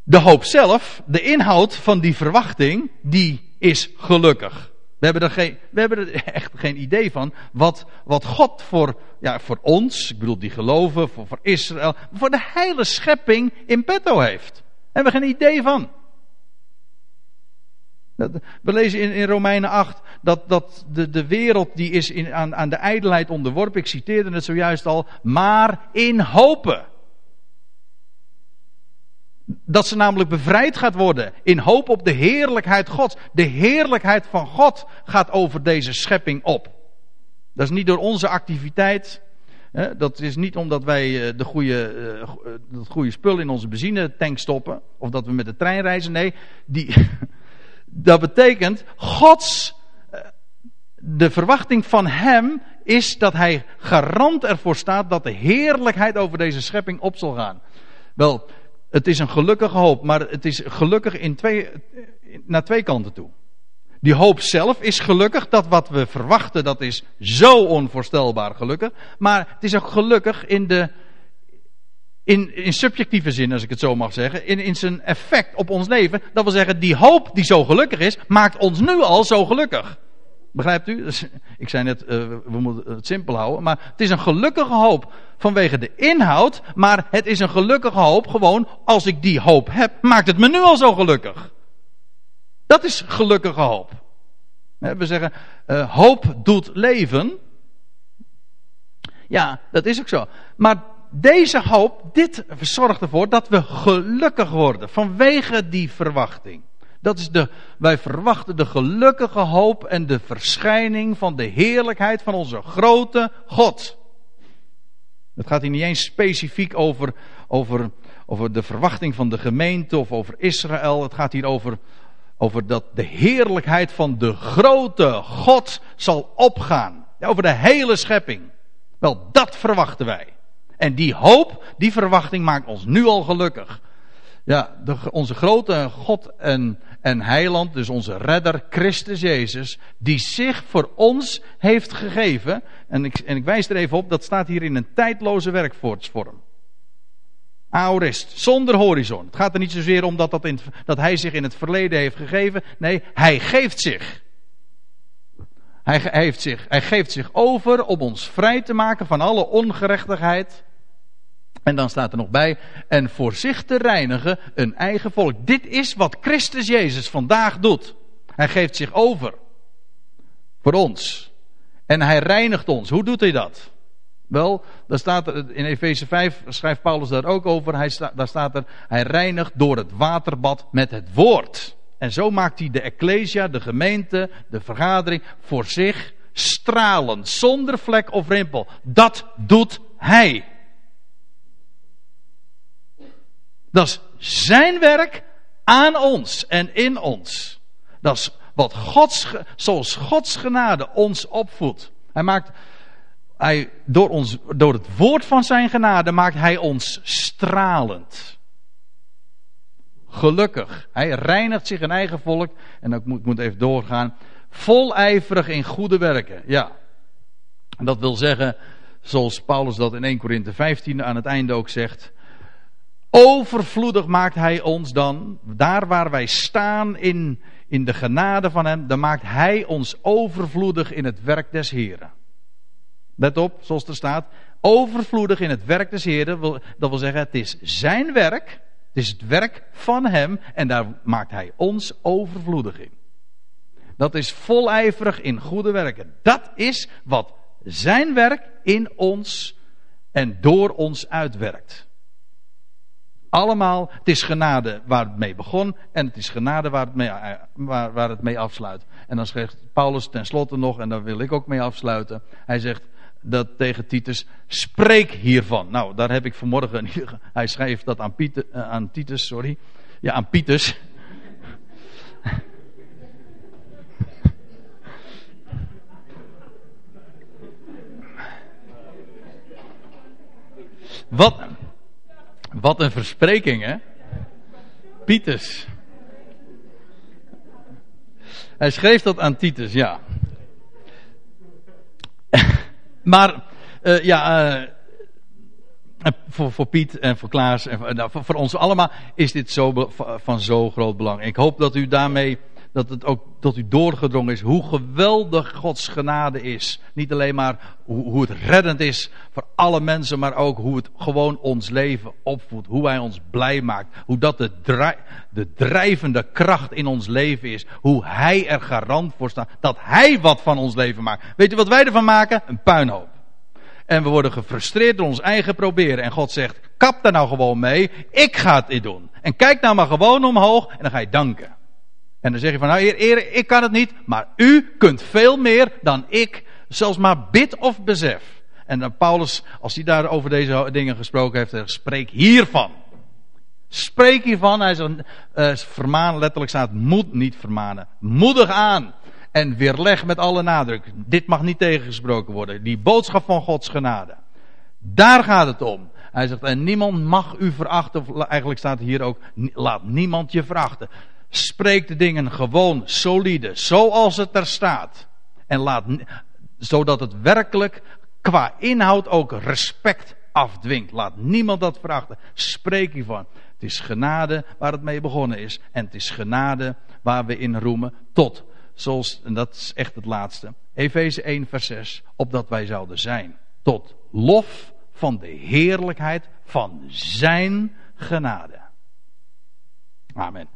de hoop zelf, de inhoud van die verwachting, die is gelukkig. We hebben er, geen, we hebben er echt geen idee van wat, wat God voor, ja, voor ons, ik bedoel die geloven, voor, voor Israël, voor de hele schepping in petto heeft. Daar hebben we geen idee van. We lezen in, in Romeinen 8 dat, dat de, de wereld die is in, aan, aan de ijdelheid onderworpen. Ik citeerde het zojuist al. Maar in hopen. Dat ze namelijk bevrijd gaat worden in hoop op de heerlijkheid Gods. De heerlijkheid van God gaat over deze schepping op. Dat is niet door onze activiteit. Dat is niet omdat wij eh, de goede, eh, het goede spul in onze benzinetank stoppen. Of dat we met de trein reizen. Nee, die, dat betekent Gods. Eh, de verwachting van Hem is dat Hij garant ervoor staat dat de heerlijkheid over deze schepping op zal gaan. Wel, het is een gelukkige hoop, maar het is gelukkig in twee, naar twee kanten toe. Die hoop zelf is gelukkig, dat wat we verwachten, dat is zo onvoorstelbaar gelukkig. Maar het is ook gelukkig in de, in, in subjectieve zin, als ik het zo mag zeggen, in, in zijn effect op ons leven. Dat wil zeggen, die hoop die zo gelukkig is, maakt ons nu al zo gelukkig. Begrijpt u? Dus, ik zei net, uh, we moeten het simpel houden. Maar het is een gelukkige hoop vanwege de inhoud. Maar het is een gelukkige hoop gewoon, als ik die hoop heb, maakt het me nu al zo gelukkig. Dat is gelukkige hoop. We zeggen, uh, hoop doet leven. Ja, dat is ook zo. Maar deze hoop, dit zorgt ervoor dat we gelukkig worden vanwege die verwachting. Dat is de, wij verwachten de gelukkige hoop en de verschijning van de heerlijkheid van onze grote God. Het gaat hier niet eens specifiek over, over, over de verwachting van de gemeente of over Israël. Het gaat hier over, over dat de heerlijkheid van de grote God zal opgaan. Over de hele schepping. Wel, dat verwachten wij. En die hoop, die verwachting maakt ons nu al gelukkig. Ja, de, onze grote God en, en heiland, dus onze redder Christus Jezus, die zich voor ons heeft gegeven. En ik, en ik wijs er even op, dat staat hier in een tijdloze werkwoordsvorm. Aorist, zonder horizon. Het gaat er niet zozeer om dat, dat, in, dat hij zich in het verleden heeft gegeven. Nee, hij geeft zich. Hij, heeft zich. hij geeft zich over om ons vrij te maken van alle ongerechtigheid. En dan staat er nog bij, en voor zich te reinigen een eigen volk. Dit is wat Christus Jezus vandaag doet. Hij geeft zich over. Voor ons. En hij reinigt ons. Hoe doet hij dat? Wel, daar staat er, in Efeze 5 schrijft Paulus daar ook over. Hij daar staat er, hij reinigt door het waterbad met het woord. En zo maakt hij de ecclesia, de gemeente, de vergadering voor zich stralend, zonder vlek of rimpel. Dat doet hij. Dat is zijn werk aan ons en in ons. Dat is wat Gods, zoals Gods genade ons opvoedt. Hij maakt, hij, door, ons, door het woord van zijn genade maakt hij ons stralend. Gelukkig. Hij reinigt zich een eigen volk. En ik moet, ik moet even doorgaan. Volijverig in goede werken. Ja. Dat wil zeggen, zoals Paulus dat in 1 Korinthe 15 aan het einde ook zegt. Overvloedig maakt Hij ons dan, daar waar wij staan in, in de genade van Hem, dan maakt Hij ons overvloedig in het werk des Heren. Let op, zoals er staat, overvloedig in het werk des Heren, dat wil zeggen, het is Zijn werk, het is het werk van Hem en daar maakt Hij ons overvloedig in. Dat is volijverig in goede werken. Dat is wat Zijn werk in ons en door ons uitwerkt. Allemaal, het is genade waar het mee begon en het is genade waar het mee, eh, waar, waar het mee afsluit. En dan schrijft Paulus tenslotte nog, en daar wil ik ook mee afsluiten. Hij zegt dat tegen Titus, spreek hiervan. Nou, daar heb ik vanmorgen, hij schrijft dat aan, Pieter, eh, aan Titus, sorry. Ja, aan Pietus. Wat, wat een verspreking, hè? Pieters. Hij schreef dat aan Titus, ja. maar, uh, ja, uh, voor, voor, Piet en voor Klaas en voor, nou, voor, voor, ons allemaal is dit zo, van zo groot belang. Ik hoop dat u daarmee dat het ook tot u doorgedrongen is hoe geweldig Gods genade is. Niet alleen maar hoe, hoe, het reddend is voor alle mensen, maar ook hoe het gewoon ons leven opvoedt. Hoe hij ons blij maakt. Hoe dat de, de drijvende kracht in ons leven is. Hoe hij er garant voor staat. Dat hij wat van ons leven maakt. Weet u wat wij ervan maken? Een puinhoop. En we worden gefrustreerd door ons eigen proberen. En God zegt, kap daar nou gewoon mee. Ik ga het niet doen. En kijk nou maar gewoon omhoog en dan ga je danken. En dan zeg je van, nou heer, ik kan het niet, maar u kunt veel meer dan ik zelfs maar bid of besef. En dan Paulus, als hij daar over deze dingen gesproken heeft, zegt, spreek hiervan. Spreek hiervan. Hij zegt, uh, letterlijk staat, moet niet vermanen. Moedig aan. En weerleg met alle nadruk. Dit mag niet tegengesproken worden. Die boodschap van Gods genade. Daar gaat het om. Hij zegt, en niemand mag u verachten. Of eigenlijk staat hier ook, laat niemand je verachten. Spreek de dingen gewoon solide, zoals het er staat. En laat, zodat het werkelijk qua inhoud ook respect afdwingt. Laat niemand dat verachten. Spreek hiervan. Het is genade waar het mee begonnen is. En het is genade waar we in roemen tot. Zoals, en dat is echt het laatste. Efeze 1 vers 6. Opdat wij zouden zijn. Tot lof van de heerlijkheid van zijn genade. Amen.